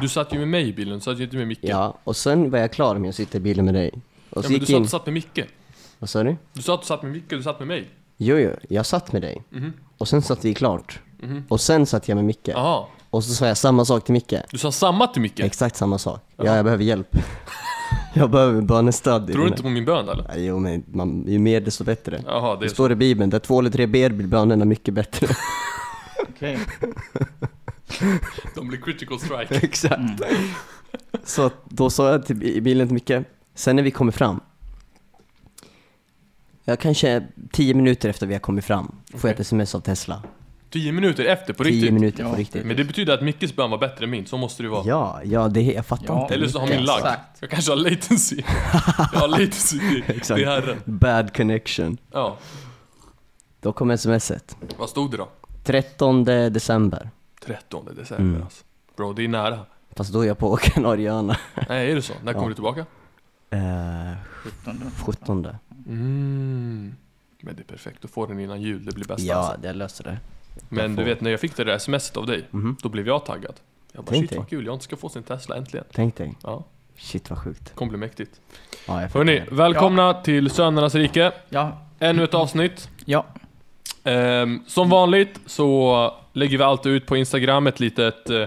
Du satt ju med mig i bilen, du satt ju inte med Micke. Ja, och sen var jag klar med att sitta i bilen med dig. Och Ja, så men du satt in... och satt med Micke. Vad sa du? Du satt och satt med Micke, du satt med mig. Jo, jo, jag satt med dig. Mhm. Och sen satt vi klart. Och sen satt jag med Micke. Jaha. Och så sa jag samma sak till Micke. Du sa samma till Micke? Exakt samma sak. Ja, jag behöver hjälp. jag behöver bönestöd. i Tror du inte på min bön eller? Ja, Jo, men man, ju mer desto bättre. Jaha, det Det så. står i Bibeln, där två eller tre ber blir bönerna mycket bättre. Okej. De blir critical strike. Exakt. Så att då sa jag till, i bilen till Micke, sen när vi kommer fram, ja, kanske tio minuter efter vi har kommit fram, får jag ett sms av Tesla. Tio minuter efter, på Tio riktigt? minuter på riktigt. Men det betyder att Mickes bön var bättre än min, så måste det ju vara. Ja, ja, det, jag fattar Ja. inte. Eller så har min lag. Exakt. Jag kanske har latency. Jag har latency till, Exakt. till herren. Bad connection. Ja, Då kom smset. vad stod det då? 13 december. 13 december Mm. alltså. Bro, det är nära. Fast då är jag på Kanarieöarna. Nej, är det så? När kommer Ja. du tillbaka? Eh, 17. 17. Mm. Men det är perfekt, då får den innan jul, det blir bäst Ja, alltså. jag löser det. Men jag du får- vet, när jag fick det där smset av dig, Mhm. då blev jag taggad. Jag bara Tänk shit dig. vad kul, jag ska få sin Tesla äntligen. Tänk dig. Ja, Shit vad sjukt. kommer bli mäktigt. Ja, Hörni, det. välkomna till Sönernas rike. Ja, Ännu ett avsnitt. ja. Ehm, som vanligt så lägger vi alltid ut på Instagram ett litet, eh,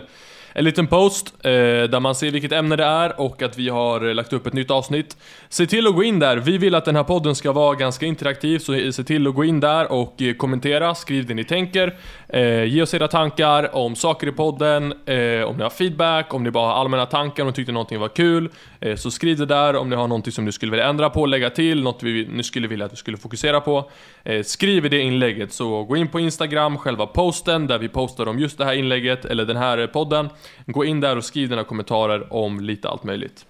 en liten post eh, där man ser vilket ämne det är och att vi har lagt upp ett nytt avsnitt. Se till att gå in där. Vi vill att den här podden ska vara ganska interaktiv, så se till att gå in där och eh, kommentera, skriv det ni tänker. Eh, ge oss era tankar om saker i podden, eh, om ni har feedback, om ni bara har allmänna tankar och tyckte någonting var kul. Eh, så skriv det där om ni har någonting som du skulle vilja ändra på, lägga till, något vi, ni skulle vilja att vi skulle fokusera på. Eh, skriv i det inlägget, så gå in på Instagram, själva posten där vi postar om just det här inlägget, eller den här eh, podden. Gå in där och skriv dina kommentarer om lite allt möjligt.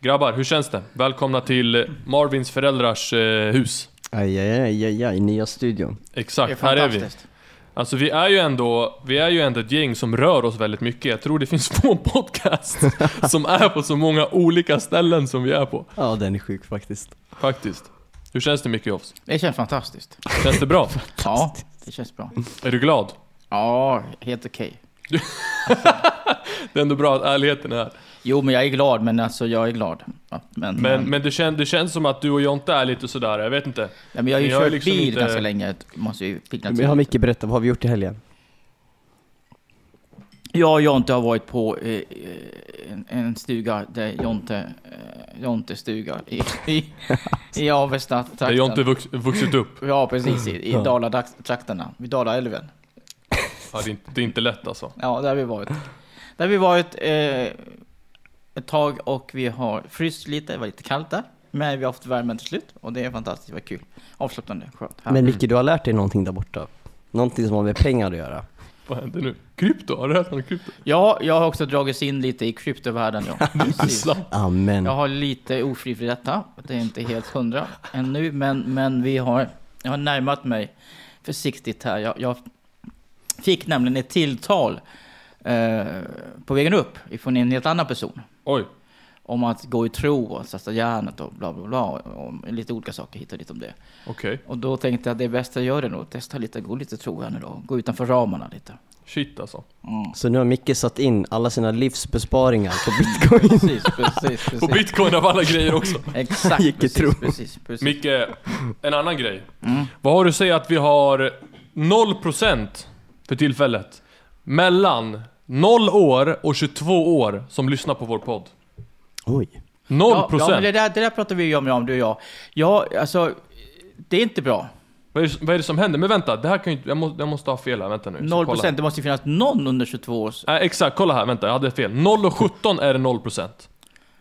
Grabbar, hur känns det? Välkomna till Marvins föräldrars hus. Aj, aj, aj, aj, aj, nya studion. Exakt, här är vi. Alltså vi är ju ändå, vi är ju ändå ett gäng som rör oss väldigt mycket. Jag tror det finns få podcasts som är på så många olika ställen som vi är på. Ja, den är sjuk faktiskt. Faktiskt. Hur känns det mycket Jofs? Det känns fantastiskt. Känns det bra? Ja, det känns bra. Är du glad? Ja, helt okej. Det är ändå bra att ärligheten är här. Jo, men jag är glad, men alltså jag är glad. Ja, men, Men, men det, kän, det känns som att du och Jonte är lite sådär, jag vet inte. ja, men jag har ju jag är kört liksom bil inte- ganska länge. Måste ju pigna Men har Micke berättat, vad har vi gjort i helgen? Jag och Jonte har varit på eh, eh, en, en stuga där Jonte, eh, Jonte stuga i, i, i Avesta Där Jonte vux, vuxit upp. Ja, precis. I, i. Dalatrakterna, vid Dalaälven. Ja, det, är inte, det är inte lätt alltså. Ja, där har vi varit. Där har vi varit eh, ett tag och vi har fryst lite, det var lite kallt där. Men vi har haft värmen till slut och det är fantastiskt, det var kul. Avslappnande, skönt. Här. Men Micke, du har lärt dig någonting där borta? Någonting som har med pengar att göra? Vad händer nu? Krypto? Har du hört om krypto? Ja, jag har också dragits in lite i kryptovärlden. Ja. Amen. Jag har lite ofrivilligt detta. Det är inte helt hundra ännu, men, men vi har, jag har närmat mig försiktigt här. Jag, jag fick nämligen ett tilltal eh, på vägen upp ifrån en helt annan person. Oj. Om att gå i tro och satsa järnet och bla bla bla. Och lite olika saker hit och dit om det. Okej. Och då tänkte jag att det bästa jag gör är nog att testa lite, gå lite tro här nu då. Gå utanför ramarna lite. Shit alltså. Mm. Så nu har Micke satt in alla sina livsbesparingar på bitcoin. Precis, precis, precis. På bitcoin av alla grejer också. Exakt, Gick i precis, tro. precis, precis. Micke, en annan grej. Mm. Vad har du att säga att vi har 0% för tillfället mellan 0 år och 22 år som lyssnar på vår podd? Oj. 0%! Ja, ja men det där, det där pratar vi ju om, om du och jag. Ja, alltså, det är inte bra. vad, är det, vad är det som händer? Men vänta, det här kan ju jag, måste, jag måste ha fel här, vänta nu. Så Noll kolla. procent, det måste ju finnas någon under 22 års. Nej, exakt, kolla här, vänta, jag hade fel. 0 och 17 är det 0%.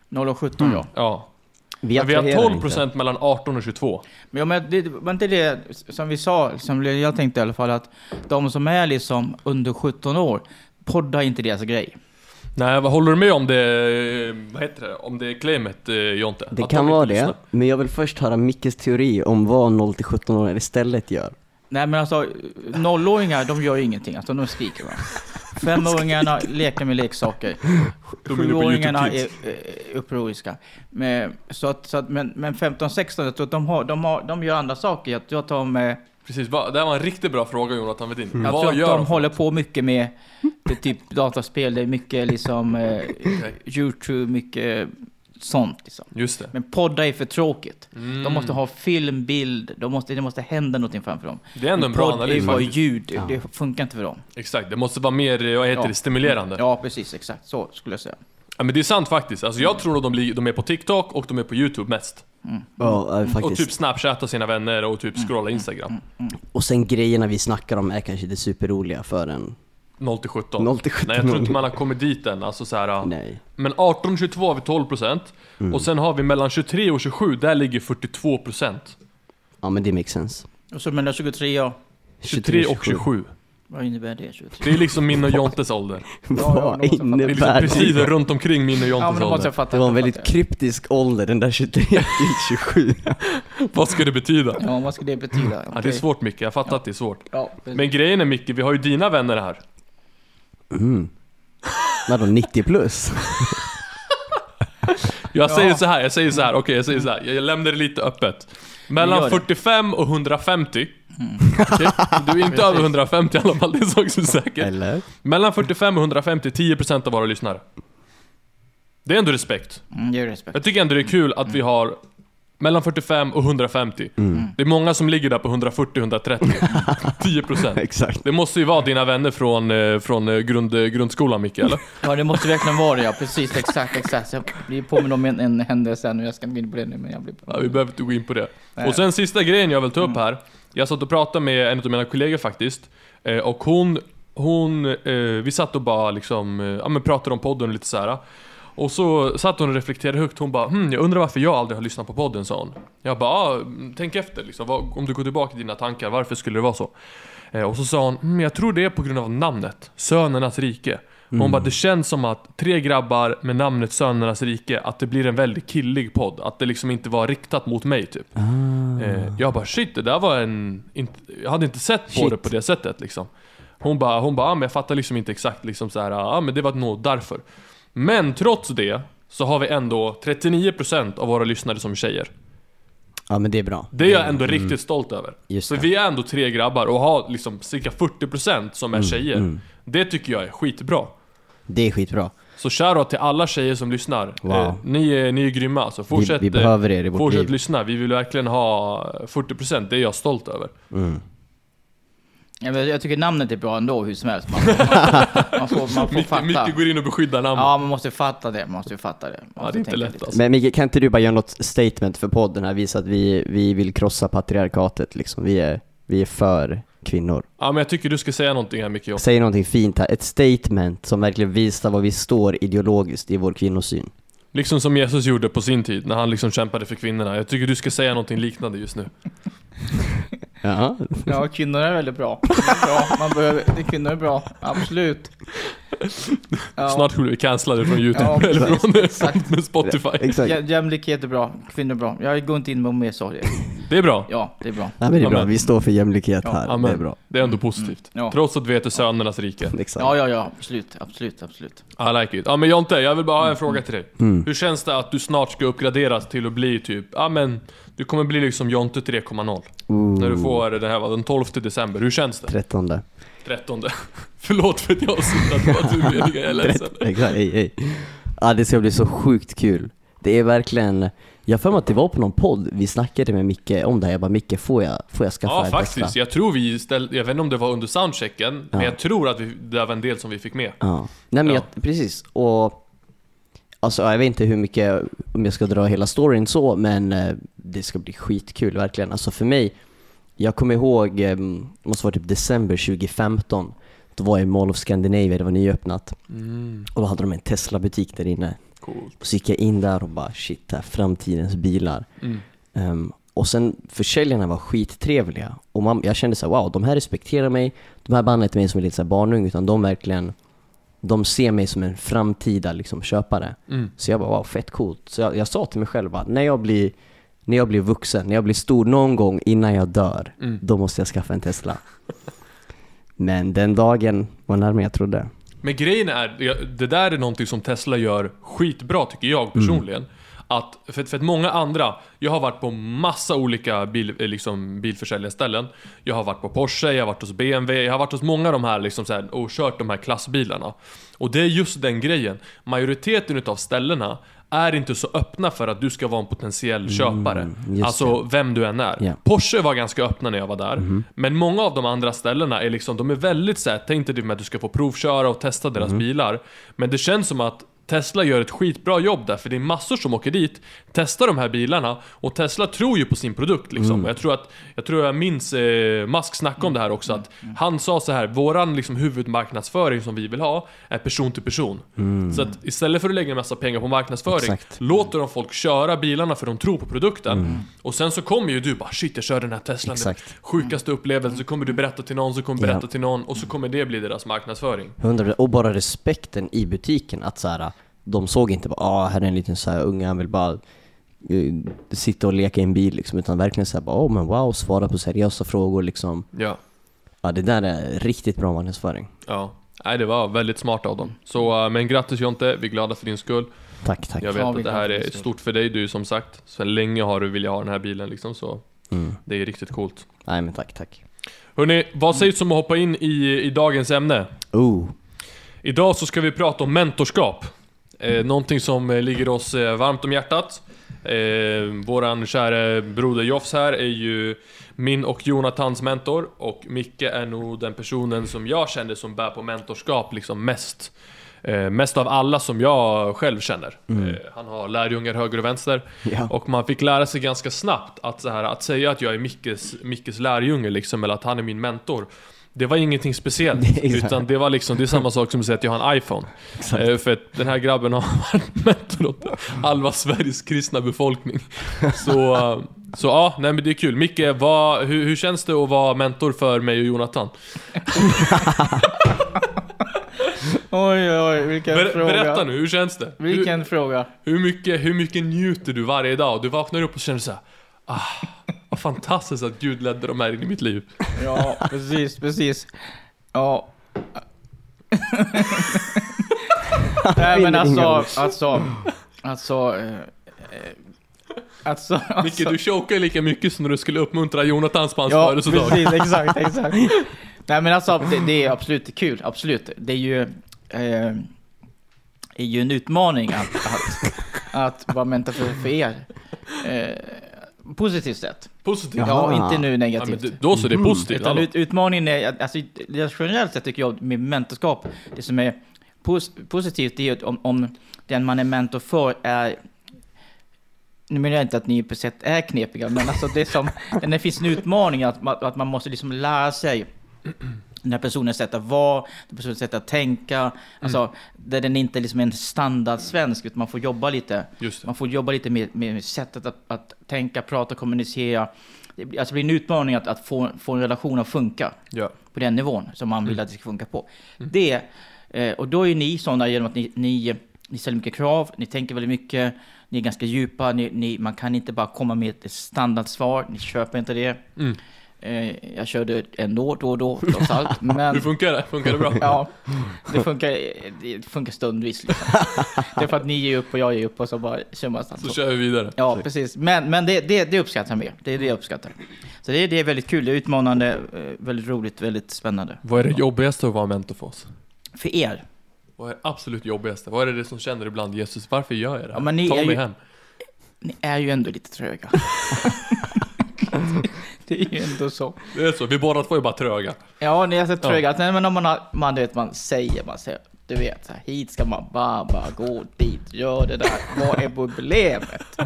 0 och 17 ja. Ja. Vi, Men vi har attraherar 12% inte. mellan 18 och 22. Men, ja, men det var inte det som vi sa, som jag tänkte i alla fall, att de som är liksom under 17 år, poddar inte deras grej. Nej, vad håller du med om det, vad heter det, om det claimet eh, Jonte? Det Att kan de vara inte det, lyssnar? men jag vill först höra Mickes teori om vad 0-17-åringar istället gör. Nej men alltså, nollåringar de gör ju ingenting, alltså de skriker va. Femåringarna leker med leksaker. Är Sjuåringarna är eh, upproriska. Men, så att, så att, men, men 15-16, jag tror att de, har, de, har, de gör andra saker. Jag tror att de, eh, Precis, va- det här var en riktigt bra fråga Jonathan Wedin. Jag tror Vad att gör de de? håller på mycket med det typ dataspel, det är mycket liksom eh, YouTube, mycket sånt liksom. Just det. Men poddar är för tråkigt. Mm. De måste ha film, bild, de måste, det måste hända någonting framför dem. Det är ändå en bra podd är analys bara faktiskt. ljud, Ja. det funkar inte för dem. Exakt, det måste vara mer, eh, vad heter Ja. det, stimulerande. Ja. Ja, precis, exakt. Så skulle jag säga. Men det är sant faktiskt. Alltså jag tror nog de, blir- de är på TikTok och de är på YouTube mest. Ja, äh, Och faktiskt. typ snapchatta sina vänner och typ scrolla Instagram. Och sen grejerna vi snackar om är kanske inte superroliga för en 0 till 17. 0 till 17 Nej, jag tror inte man har kommit dit än. Alltså så här, Nej. Men 18-22 har vi 12% Mm. och sen har vi mellan 23 och 27, där ligger 42%. Ja men det makes sense. Och så mellan 23 och... 23 och 27. Vad innebär det? 23? Det är liksom min och Jontes ålder. ja, Vad de måste fatta. Det är liksom innebär precis det? runt omkring min och Ja, Jontes ålder. jag fatta. Det var en väldigt kryptisk ålder, den där 23 till 27. Vad ska det betyda? Ja, vad ska det betyda? Ja, det är svårt Micke, jag fattar att det är svårt. Ja, Men grejen är Micke, vi har ju dina vänner här. Mm. Vadå 90 plus? Jag Ja. säger så här, jag säger så här, okej jag säger så här. jag lämnar det lite öppet. Mellan det. 45 och 150. Okej? Du är inte över 150 i alla fall, det är så också säkert. Eller? Mellan 45 och 150, 10% av våra lyssnare. Det är ändå respekt. Mm, ge respekt. Jag tycker ändå det är kul att vi har mellan 45 och 150. Det är många som ligger där på 140-130. 10%. Exakt. Det måste ju vara dina vänner från, eh, från eh, grund, eh, grundskolan Micke, eller? Ja, det måste verkligen vara det, ja. Precis, exakt, exakt. Jag blir påminn om en, en händelse nu, jag ska inte gå in på det nu, men jag blir... Ja, vi behöver inte gå in på det. Nej. Och sen sista grejen jag vill ta upp här. Jag satt och pratade med en av mina kollegor faktiskt. eh, Och hon, hon eh, vi satt och bara liksom, eh, ja men pratade om podden och lite så här. Och så satt hon och reflekterade högt, hon bara hm, jag undrar varför jag aldrig har lyssnat på podden sa hon. Jag bara, ah, tänk efter liksom, vad, om du går tillbaka till dina tankar, varför skulle det vara så? Eh, och så sa hon, hm, jag tror det är på grund av namnet, Sönernas rike. Hon bara, det känns som att tre grabbar med namnet Sönernas rike, att det blir en väldigt killig podd. Att det liksom inte var riktat mot mig typ. Ah. Eh, jag bara shit, det där var en... Inte, jag hade inte sett på Shit. det på det sättet liksom. Hon bara, hon bara, ah, men jag fattar liksom inte exakt liksom så här, ah, men det var nog därför. Men trots det, så har vi ändå 39% av våra lyssnare som tjejer. Ja men det är bra. Det är jag ändå riktigt stolt över. Just För det. vi är ändå tre grabbar och har liksom cirka 40% som är tjejer. mm. Det tycker jag är skitbra. Det är skitbra. Så shoutout till alla tjejer som lyssnar. Wow. Eh, ni, är, ni är grymma alltså. Fortsätt, vi, vi eh, behöver er i vårt fortsätt liv. lyssna. Vi vill verkligen ha 40%, det är jag stolt över. Mm. Jag, vet, jag tycker namnet är bra ändå, hur som helst. Man, man får, man får Micke, fatta. Micke går in och beskyddar namnet. Ja, man måste fatta det. Man måste ju fatta det. Man Ja, det är inte lätt lite. alltså. Men Micke, kan inte du bara göra något statement för podden här? Visa att vi, vi vill krossa patriarkatet liksom. Vi är, vi är för kvinnor. Ja, men jag tycker du ska säga någonting här Micke. Säg någonting fint här. Ett statement som verkligen visar var vi står ideologiskt i vår kvinnosyn. Liksom som Jesus gjorde på sin tid, när han liksom kämpade för kvinnorna. Jag tycker du ska säga någonting liknande just nu. Ja, Ja, kvinnor är väldigt bra. Det är bra. Man behöver, kvinnor är bra, absolut. Ja. Snart blir vi cancellade från YouTube, Ja, eller från, exakt. från Spotify. exakt. Jä- Jämlikhet är bra, kvinnor är bra. Jag går inte in på mer saker. Det är bra. Ja, det är bra. Ja, men det är bra. Vi står för jämlikhet Ja, här. amen. Det är bra. Det är ändå positivt. Ja. Trots att vi heter Sönernas rike. Exakt. Ja, ja, ja, absolut, absolut, absolut. I like it. Ja men Jonte, jag vill bara ha en fråga till dig. Mm. Hur känns det att du snart ska uppgraderas till att bli typ, ja men, du kommer bli liksom Jonte 3.0. Ooh. När du får den här, den 12 december. Hur känns det? 13. 13. Förlåt för att jag har suttit på att du ledig, jag är ledsen. Exakt. Ja, det ska bli så sjukt kul. Det är verkligen, jag för mig att det var på någon podd vi snackade med Micke om det här. Jag bara Micke, får jag, får jag skaffa Ja en faktiskt, Tesla? jag tror vi ställde, jag vet inte om det var under soundchecken, men Ja. jag tror att vi, det var en del som vi fick med. Ja. Nej men Ja. jag, precis. Och Alltså jag vet inte hur mycket, om jag ska dra hela storyn så, men eh, det ska bli skitkul verkligen. Alltså för mig, jag kommer ihåg, eh, måste vara typ december 2015. Då var jag i Mall of Scandinavia, det var nyöppnat. Mm, Och då hade de en Tesla-butik där inne. coolt. Och så gick jag in där och bara shit, det här är framtidens bilar. Mm. Ehm, och sen försäljarna var skittrevliga. Och man, jag kände så här, wow, de här respekterar mig. De här behandlar inte mig som en liten barnung, utan de verkligen, de ser mig som en framtida liksom, köpare. Mm. Så jag bara, wow, fett coolt. Så jag, jag sa till mig själv att när jag blir, när jag blir vuxen, när jag blir stor någon gång innan jag dör, Mm. då måste jag skaffa en Tesla. Men den dagen var närmare jag trodde. Men grejen är, det där är någonting som Tesla gör skitbra tycker jag personligen. att, för, för att många andra, jag har varit på massa olika bil, eh, liksom, bilförsäljarställen. Jag har varit på Porsche, jag har varit hos BMW, jag har varit hos många av de här, liksom, så här och kört de här klassbilarna. Och det är just den grejen. Majoriteten utav ställena är inte så öppna för att du ska vara en potentiell köpare. Mm, alltså vem du än är. Ja. Porsche var ganska öppna när jag var där. Men många av de andra ställena är liksom, de är väldigt såhär, tänk dig att du ska få provköra och testa deras bilar. Men det känns som att Tesla gör ett skitbra jobb där, för det är massor som åker dit, testar de här bilarna och Tesla tror ju på sin produkt liksom. Och Jag tror att, jag tror jag minns eh, Musk snacka om det här också, att han sa så här: våran liksom huvudmarknadsföring som vi vill ha är person till person. Så att istället för att lägga en massa pengar på marknadsföring, Exakt. låter de folk köra bilarna för de tror på produkten. Och sen så kommer ju du bara shit jag kör den här Teslan, den Exakt. sjukaste upplevelsen, så kommer du berätta till någon, så kommer du berätta Ja. till någon och så kommer det bli deras marknadsföring. 100 Och bara respekten i butiken, att så här, de såg inte bara ah, här är en liten så här unge, han vill bara eh, sitta och leka i en bil liksom, utan verkligen såhär bara oh, men wow, svara på seriösa frågor liksom. Ja. Ja, det där är riktigt bra marknadsföring. Ja, nej det var väldigt smart av dem. Så, äh, men grattis Jonte, vi är glada för din skull. Tack, tack. Jag vet Ja, att det är här är stort för dig, du som sagt. Så länge har du velat ha den här bilen liksom, så Mm. det är riktigt coolt. Nej men tack, tack. Hörni, vad sägs om att hoppa in i, i dagens ämne? Oh, Idag så ska vi prata om mentorskap. Eh, någonting som eh, ligger oss eh, varmt om hjärtat. Eh, våran kära broder Joffs här är ju min och Jonathans mentor och Micke är nog den personen som jag känner som bär på mentorskap liksom mest. Eh, mest av alla som jag själv känner. Eh, han har lärjungar höger och vänster. ja. Och man fick lära sig ganska snabbt att, så här, att säga att jag är Mickes, Mickes lärjunge liksom, eller att han är min mentor. Det var ingenting speciellt, utan det var liksom, det är samma sak som att säga att jag har en iPhone. Eh, för att den här grabben har varit mentor åt halva Sveriges kristna befolkning. Så, eh, så ja, nej men det är kul. Micke, vad, hur, hur känns det att vara mentor för mig och Jonathan? Oj, oj, vilken Ber, fråga. berätta nu, hur känns det? Vilken fråga. Hur, hur, mycket, hur mycket njuter du varje dag? Du vaknar upp och känner såhär, ah, vad fantastiskt att Gud ledde de här in i mitt liv. Ja, precis, precis. Ja. Nej men alltså, alltså, alltså, eh, eh, alltså, Micke, alltså du chokar lika mycket som när du skulle uppmuntra Jonathans på hans Ja, födelsedag. precis, exakt, exakt. Nej men alltså, det, det är absolut kul, absolut. Det är ju, eh, är ju en utmaning att, att, att vara mentor för, för er. Eh, positivt sätt. Positivt. Ja, Jaha. inte nu Ja, negativt. men det- då så, det är positivt. Utan hallå. ut, utmaningen är, alltså generellt sett tycker jag med mentorskap, det som är pos, positivt är om, om den man är mentor för är nu menar jag inte att ni på sätt är knepiga, men alltså det som, det finns en utmaning att, man- att man måste liksom lära sig den här personens sätt att vara, den personens sätt att tänka, alltså där den inte liksom är en standardsvensk, utan man får jobba lite man får jobba lite med, med sättet att, att tänka, prata, kommunicera. Det blir, alltså det blir en utmaning att, att få, få en relation att funka Ja. på den nivån som man vill att det ska funka på. Det, eh, och då är ni sådana genom att ni, ni, ni ställer mycket krav, ni tänker väldigt mycket, ni är ganska djupa, ni, ni, man kan inte bara komma med ett standardsvar, ni köper inte det. Mm. Eh, jag körde ändå då och då, trots allt. Men, Hur funkar det? Funkar det bra? Ja, det funkar, det funkar stundvis. Liksom. Det är för att ni ger upp och jag ger upp och så bara kör man Så kör vi vidare. Ja, precis. Men, men det, det, det uppskattar jag mer. Det är det jag uppskattar. Så det, det är väldigt kul, det är utmanande, eh, väldigt roligt, väldigt spännande. Vad är det jobbigaste att vara mentor för oss? För er, Vad är det absolut jobbigaste? Vad är det som känner ibland Jesus, varför gör jag det här? Ja, men ni Ta är mig ju- hem. ni är ju ändå lite tröga. det är ju ändå så. Det är så, vi båda två är bara tröga. Ja, ni är så tröga. Nej, men om man, har, man, du vet, man säger, man säger, du vet, så här, hit ska man bara, bara gå dit, gör det där, vad är problemet?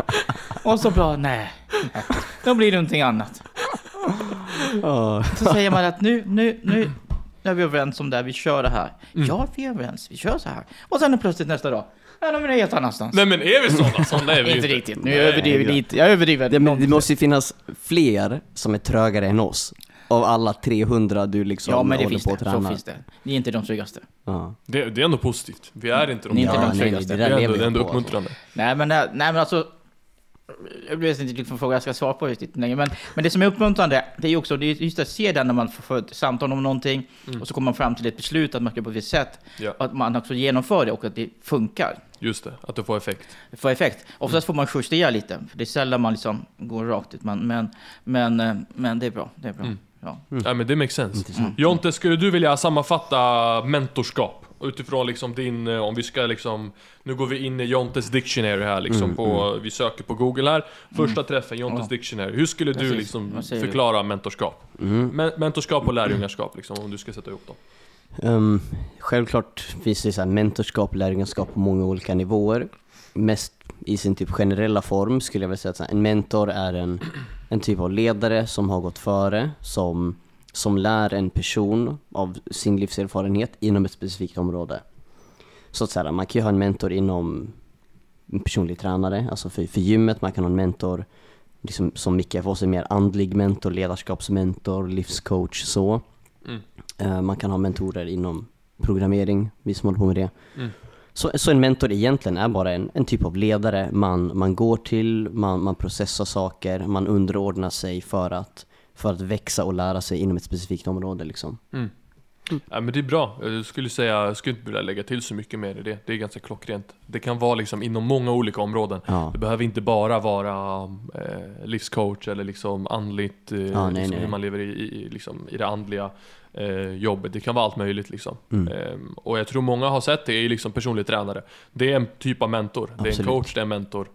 Och så bara, nej, nej, då blir det någonting annat. Ja. Så säger man att nu, nu, nu är vi överens om det här, vi kör det här. Mm. Ja, vi är överens, vi kör så här. Och sen plötsligt nästa dag, ja, de är helt annanstans. Nej men är vi sådana? Sådana är vi inte riktigt, nu överdriver vi lite. Jag överdriver. Det, men det måste ju finnas fler som är trögare än oss. Av alla 300 du liksom Ja, men det håller finns på det. att Så träna. finns det. Ni är inte de tryggaste. Ja. Det, det är ändå positivt. Vi är inte de Ni är inte ja, de nej, nej, tryggaste. det Det är ändå, det är jag ändå på. alltså. uppmuntrande. Nej, men, nej, men alltså... Jag vet inte vilken fråga jag ska svara på riktigt länge, men, men det som är uppmuntrande, det är ju också det är just att se den när man får, ett samtal om någonting och så kommer man fram till ett beslut att man ska på ett visst sätt. Ja. Att man också genomför det och att det funkar. Just det, att det får effekt. få effekt. Oftast får man justera lite, för det är sällan man liksom går rakt ut. Men, men, men, eh, men det är bra. Det är bra. Mm. Ja. Ja men det makes sense. Intressant. Jonte, skulle du vilja sammanfatta mentorskap? Utifrån liksom din, eh, om vi ska liksom Nu går vi in i Jontes dictionary här liksom Mm, på, vi söker på google här Första träffen, Jontes Ja. dictionary Hur skulle du Precis. liksom förklara mentorskap? Mm. Men, mentorskap och lärjungarskap liksom, om du ska sätta ihop dem Um, självklart finns det så här mentorskap, lärjungaskap på många olika nivåer. Mest i sin typ generella form skulle jag vilja säga att så här, en mentor är en, en typ av ledare som har gått före, som, som lär en person av sin livserfarenhet inom ett specifikt område. Så att så här, man kan ju ha en mentor inom en personlig tränare, alltså för, för gymmet, man kan ha en mentor liksom, som Micke för oss är mer andlig mentor, ledarskapsmentor, livscoach så. Mm. Eh, Man kan ha mentorer inom programmering, vi som håller på med det. Mm. Så, så en mentor egentligen är bara en, en typ av ledare man, man går till, man, man processar saker, man underordnar sig för att, för att växa och lära sig inom ett specifikt område liksom. Mm. Ja, men det är bra. Jag skulle säga, jag skulle inte vilja lägga till så mycket mer i det. Det är ganska klockrent. Det kan vara liksom inom många olika områden. Ja, Det behöver inte bara vara eh, livscoach eller liksom andligt, eh, Ja, nej, liksom nej. hur man lever i, i, liksom, i det andliga eh, jobbet. Det kan vara allt möjligt liksom. Mm. Ehm, och jag tror många har sett det i liksom personlig tränare. Det är en typ av mentor. Det är en Absolut. coach, det är en mentor.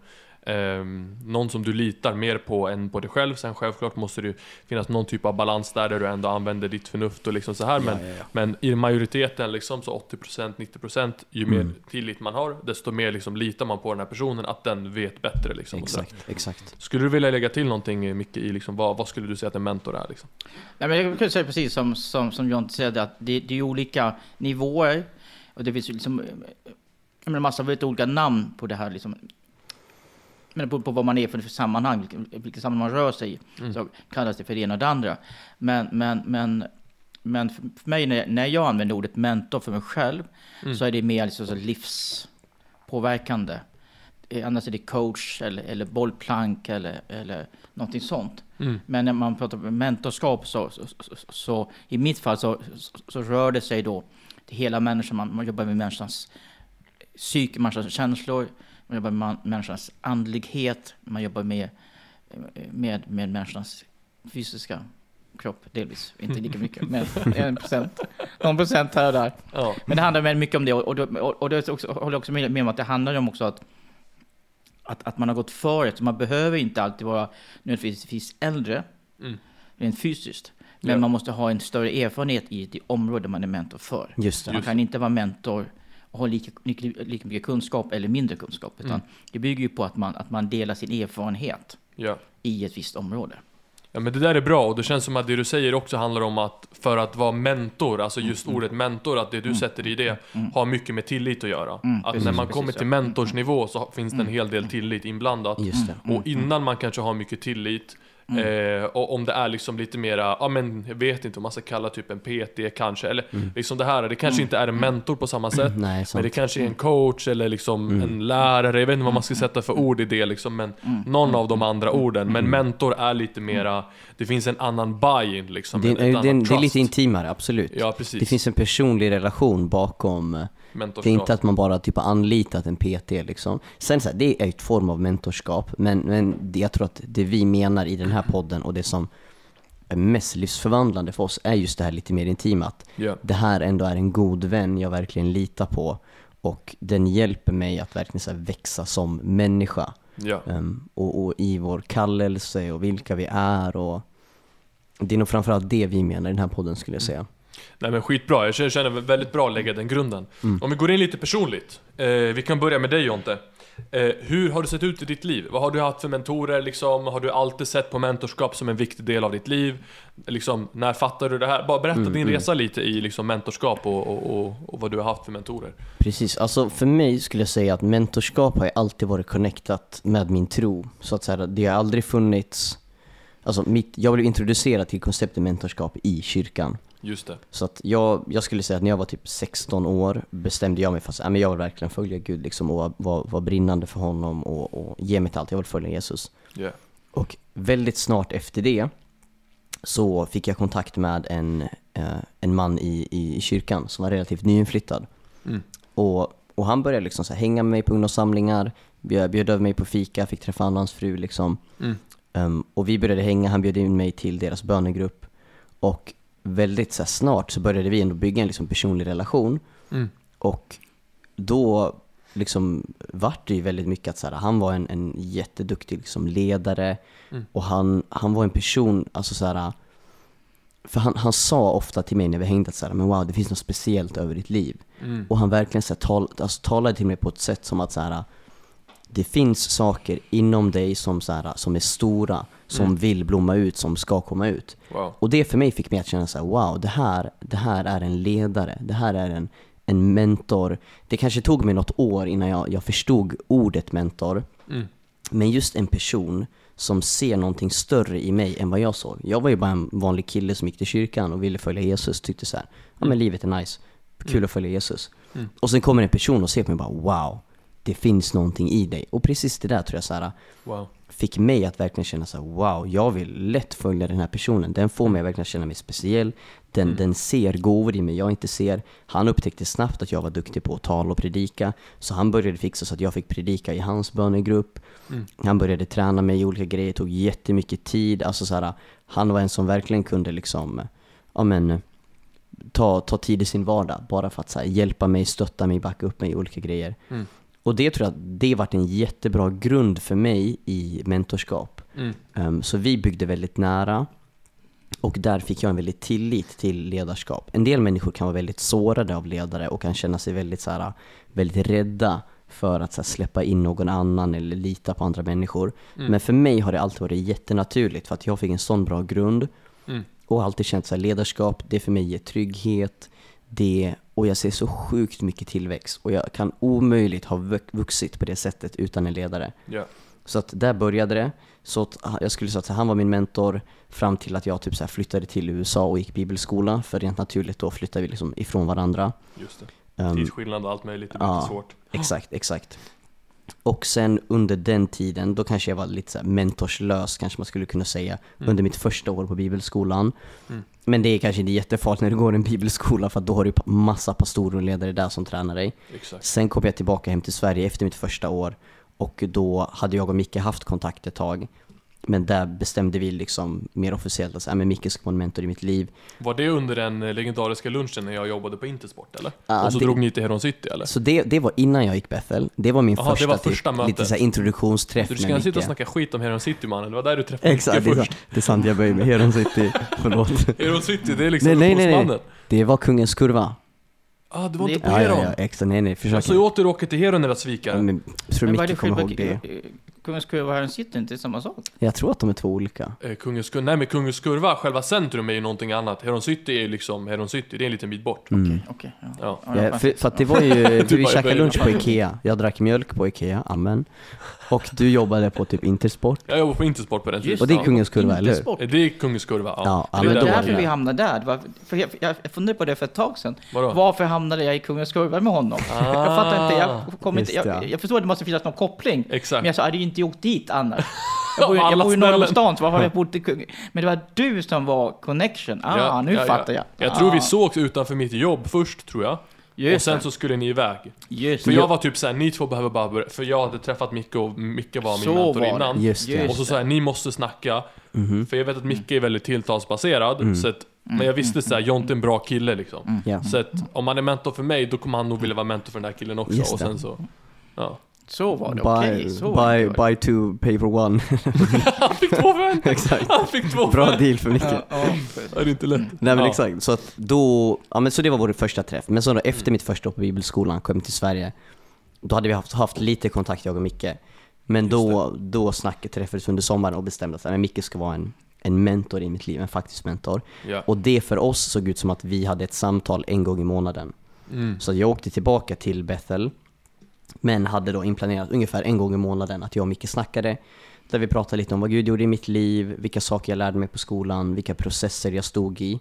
Ehm, någon som du litar mer på än på dig själv. Sen självklart måste det finnas någon typ av balans där, där du ändå använder ditt förnuft och liksom så här. Men, ja, ja. men i majoriteten, liksom, så 80%, 90% ju mer Mm. tillit man har, desto mer liksom litar man på den här personen, att den vet bättre. Liksom, exakt, exakt. Skulle du vilja lägga till någonting Micke, i liksom, vad, vad skulle du säga att en mentor är? Liksom? Nej, men jag kan säga precis som, som, som John säger, att det, det är olika nivåer. Och det finns liksom, jag menar, massa olika namn på det här. Liksom. Men på, på vad man är för, för sammanhang, vilket, vilket sammanhang man rör sig i, Mm. så kallas det för det ena och det andra. Men, men, men, men för mig, när, när jag använder ordet mentor för mig själv, Mm. så är det mer liksom så livspåverkande. Eh, Annars är det coach eller, eller bollplank eller, eller någonting sånt. Mm. Men när man pratar om mentorskap så, så, så, så i mitt fall så rör det sig då till hela människan. Man, man jobbar med människans psyke, människans känslor, man jobbar med människans andlighet, man jobbar med, med, med människans fysiska kropp, delvis. Inte lika mycket, men en procent. Någon procent här och där. Ja. Men det handlar mycket om det och, och, och, och det är också, håller också med, om att det handlar om också att, att, att man har gått före. Så man behöver inte alltid vara nödvändigtvis äldre, Mm. rent fysiskt. Men Ja. man måste ha en större erfarenhet i det område man är mentor för. Just det. Man kan inte vara mentor och ha lika, lika, lika mycket kunskap eller mindre kunskap. Utan Mm. det bygger ju på att man, att man delar sin erfarenhet Ja. i ett visst område. ja, men det där är bra och det känns som att det du säger också handlar om att för att vara mentor, alltså just Mm. ordet mentor, att det du sätter i det har mycket med tillit att göra. Mm, att precis, när man precis, kommer till mentorsnivå så finns det en hel del tillit inblandat. Och innan man kanske har mycket tillit eh, och om det är liksom lite mera, ja men jag vet inte om man ska kalla typ en PT kanske, eller liksom det här, det kanske inte är en mentor på samma sätt. Nej, Men det kanske är en coach eller liksom en lärare, jag vet inte vad man ska sätta för ord i det liksom, men någon av de andra orden. Men mentor är lite mera, det finns en annan buy-in liksom. Det, är, det, är, annat det är lite intimare, absolut. Ja, precis. Det finns en personlig relation bakom eh. Det är inte att man bara typ har anlitat en PT liksom. Sen så här, det är ett form av mentorskap, men, men det, jag tror att det vi menar i den här podden och det som är mest livsförvandlande för oss är just det här lite mer intima. Att Ja. det här ändå är en god vän jag verkligen litar på och den hjälper mig att verkligen så växa som människa. Ja. Ehm, och, och i vår kallelse och vilka vi är och det är nog framförallt det vi menar i den här podden skulle jag säga. Nej men skitbra, jag känner- känner väldigt bra att lägga den grunden. Mm. Om vi går in lite personligt. Eh, vi kan börja med dig Jonte. Eh, hur har det sett ut i ditt liv? Vad har du haft för mentorer liksom? Har du alltid sett på mentorskap som en viktig del av ditt liv? Liksom, när fattade du det här? Bara berätta Mm, din mm. resa lite i liksom mentorskap och, och, och, och vad du har haft för mentorer. Precis, alltså för mig skulle jag säga att mentorskap har alltid varit connectat med min tro. Så att säga, det har aldrig funnits, alltså mitt, jag blev introducerad till konceptet mentorskap i kyrkan. Just det. Så att jag, jag skulle säga att när jag var typ 16 år bestämde jag mig för att men jag vill verkligen följa Gud liksom och vara var, brinnande för honom och, och ge mig till allt. Jag vill följa Jesus. Yeah. Och väldigt snart efter det så fick jag kontakt med en, eh, en man i, i kyrkan som var relativt nyinflyttad. Mm. Och Och han började liksom så här, hänga med mig på ungdomssamlingar, bjöd, bjöd över mig på fika, fick träffa han och hans fru liksom. Mm. Ehm, och vi började hänga, han bjöd in mig till deras bönegrupp. Och väldigt så här, snart så började vi ändå bygga en liksom, personlig relation. Mm. Och då liksom vart det ju väldigt mycket att så här, han var en, en jätteduktig liksom, ledare Mm. och han, han var en person, alltså så här, för han, han sa ofta till mig när vi hängde att så här, men wow, det finns något speciellt över ditt liv. Mm. Och han verkligen så här, tal, alltså, talade till mig på ett sätt som att så här, det finns saker inom dig som, så här, som är stora, som Mm. vill blomma ut, som ska komma ut. Wow. Och det för mig fick mig att känna så här, wow, det här, det här är en ledare, det här är en, en mentor. Det kanske tog mig något år innan jag, jag förstod ordet mentor, Mm. men just en person som ser någonting större i mig än vad jag såg. Jag var ju bara en vanlig kille som gick till kyrkan och ville följa Jesus, tyckte så här, ja men livet är nice, kul att följa Jesus. Mm. Och sen kommer en person och ser på mig och bara wow, det finns någonting i dig. Och precis det där tror jag så här, Wow. fick mig att verkligen känna så här, wow, jag vill lätt följa den här personen. Den får mig att verkligen känna mig speciell. Den, den ser gåvor i mig jag inte ser. Han upptäckte snabbt att jag var duktig på att tala och predika. Så han började fixa så att jag fick predika i hans bönegrupp. Mm. Han började träna mig i olika grejer, tog jättemycket tid. Alltså så här, han var en som verkligen kunde liksom, ja men, ta, ta tid i sin vardag. Bara för att så här, hjälpa mig, stötta mig, backa upp mig i olika grejer. Mm. Och det tror jag att det varit en jättebra grund för mig i mentorskap. Mm. Um, så vi byggde väldigt nära och där fick jag en väldigt tillit till ledarskap. En del människor kan vara väldigt sårade av ledare och kan känna sig väldigt, så här, väldigt rädda för att här, släppa in någon annan eller lita på andra människor. Mm. Men för mig har det alltid varit jättenaturligt för att jag fick en sån bra grund Mm. och alltid känt så här, ledarskap, det för mig ger trygghet, det, och jag ser så sjukt mycket tillväxt och jag kan omöjligt ha vux- vuxit på det sättet utan en ledare. Ja. Så att där började det. Så att jag skulle säga att han var min mentor fram till att jag typ så flyttade till USA och gick bibelskola. För rent naturligt då flyttade vi liksom ifrån varandra. Just det. Um, Tidsskillnad och allt möjligt, det blir ja. lite svårt. exakt, exakt. Och sen under den tiden, då kanske jag var lite så mentorslös kanske man skulle kunna säga. Mm. Under mitt första år på bibelskolan. Mm. Men det är kanske inte jättefarligt när du går en bibelskola för då har du massa pastorer och ledare där som tränar dig. Exakt. Sen kom jag tillbaka hem till Sverige efter mitt första år och då hade jag och Micke haft kontakt ett tag. Men där bestämde vi liksom mer officiellt att så men Micke ska vara en mentor i mitt liv. Var det under den eh, legendariska lunchen när jag jobbade på Intersport eller? Ja, och så det- drog ni till Heron City eller? Så det, det var innan jag gick Bethel. Det var min det första, var typ, första mötet. lite så här introduktionsträff Du med ska Micke. sitta och snacka skit om Heron City mannen, det var där du träffade Exakt, det Micke först. sant, det är sant, jag böjer mig. Heron City, förlåt. Heron City, det är liksom nej, nej, nej, nej. Det var Kungens Kurva. Ah, du var Det inte på Ja, ja, Heron? ja, exakt. Nej, nej, försök Så jag åter åker till Heron era Ja, svikare? men, jag tror Men det Micke kommer ihåg det. Kungens kurva och Herren sitter inte i samma sak? Jag tror att de är två olika. Eh, Kungens Kurva, nej men Kungens Kurva, själva centrum är ju någonting annat. Heron City är ju liksom Heron City, det är en liten bit bort. Mm. Okej, ja. Ja. Ja, Ja, för, för att det var ju, Du vi käkade lunch på. Ikea, jag drack mjölk på Ikea, amen. Och du jobbade på typ Intersport. Jag jobbar på Intersport på den tiden. Och det är. Kungens Kurva, eller hur? Eh, Det är Kungens Kurva, ja. Ja, ja, det är Det är var därför det. vi hamnade där. Det var, för jag, jag funderade på det för ett tag sedan. Vadå? Varför hamnade jag i Kungens kurva med honom? Ah. Jag fattar inte. Jag, kommer inte Just jag, det. jag förstår att det måste finnas någon koppling. Exakt. Men jag sa, hade ju inte åkt dit annars. Jag bor, ju- jag bor ju norr om stan, så varför har jag bott i Kung... Men det var du som var connection. Ah, Ja, nu ja, fattar ja. jag. Jag tror vi Ah, sågs utanför mitt jobb först, tror jag. Just och sen det. så skulle ni iväg. Just För det. jag var typ såhär, ni två behöver bara börja, för jag hade träffat Micke och Micke var min Så mentor var det. innan. Just Och så sa jag, ni måste snacka. Mhm. För jag vet att Micke är väldigt tilltalsbaserad. Mm. Så att, men jag visste såhär, Jonte är en bra kille liksom. Ja. Så att om han är mentor för mig, då kommer han nog vilja vara mentor för den här killen också. Just Och sen så, ja. Så var det, okej. så var buy, det. buy two, pay for one. Han fick två för en! exakt. Han fick två Bra en! deal för Micke. Ja, ja. Det är inte lätt. Nej men ja. exakt, så att då, ja men så det var vår första träff. Men så då efter mitt första år på bibelskolan kom till Sverige. Då hade vi haft, haft lite kontakt jag och Micke. Men då, då snacket träffades under sommaren och bestämde att Micke ska vara en, en mentor i mitt liv, en faktisk mentor. Ja. Och det för oss såg ut som att vi hade ett samtal en gång i månaden. Mm. Så jag åkte tillbaka till Bethel, men hade då inplanerat ungefär en gång i månaden att jag och Micke snackade. Där vi pratade lite om vad Gud gjorde i mitt liv, vilka saker jag lärde mig på skolan, vilka processer jag stod i.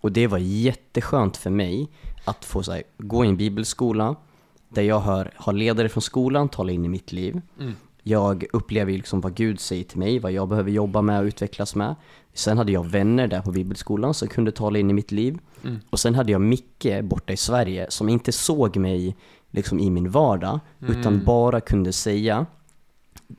Och det var jätteskönt för mig att få här, gå i en bibelskola där jag hör, har ledare från skolan tala in i mitt liv. Mm. Jag upplever liksom vad Gud säger till mig, vad jag behöver jobba med och utvecklas med. Sen hade jag vänner där på bibelskolan som kunde tala in i mitt liv. Mm. Och sen hade jag Micke borta i Sverige som inte såg mig liksom i min vardag, Mm. utan bara kunde säga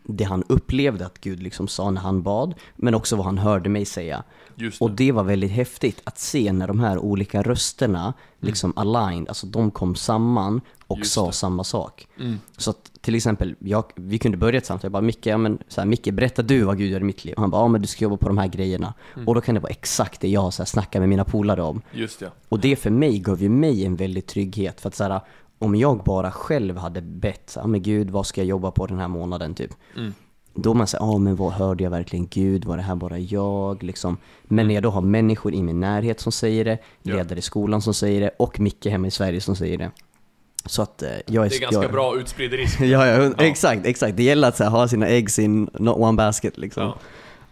det han upplevde att Gud liksom sa när han bad, men också vad han hörde mig säga. Just Och det. det var väldigt häftigt att se när de här olika rösterna liksom aligned, alltså de kom samman och Mm. Just sa det. samma sak. Mm. Så att till exempel, jag, vi kunde börja ett samtal, jag bara Micke, ja, men, så här, Micke berätta du vad Gud gör i mitt liv. Och han bara, ja men du ska jobba på de här grejerna. Mm. Och då kan det vara exakt det jag så här, snackar med mina polare om. Just det. Och det för mig gav ju mig en väldig trygghet. För att så här, om jag bara själv hade bett, så här, men Gud vad ska jag jobba på den här månaden typ. Mm. Då man säger, ja men vad hörde jag verkligen Gud? Var det här bara jag? Liksom. Men när jag då har människor i min närhet som säger det, Ja. ledare i skolan som säger det och Micke hemma i Sverige som säger det. Så att eh, jag är... Det är ganska jag, bra utspridd risk. Ja, ja, Ja. exakt, exakt. Det gäller att här, ha sina eggs in not one basket liksom. Ja.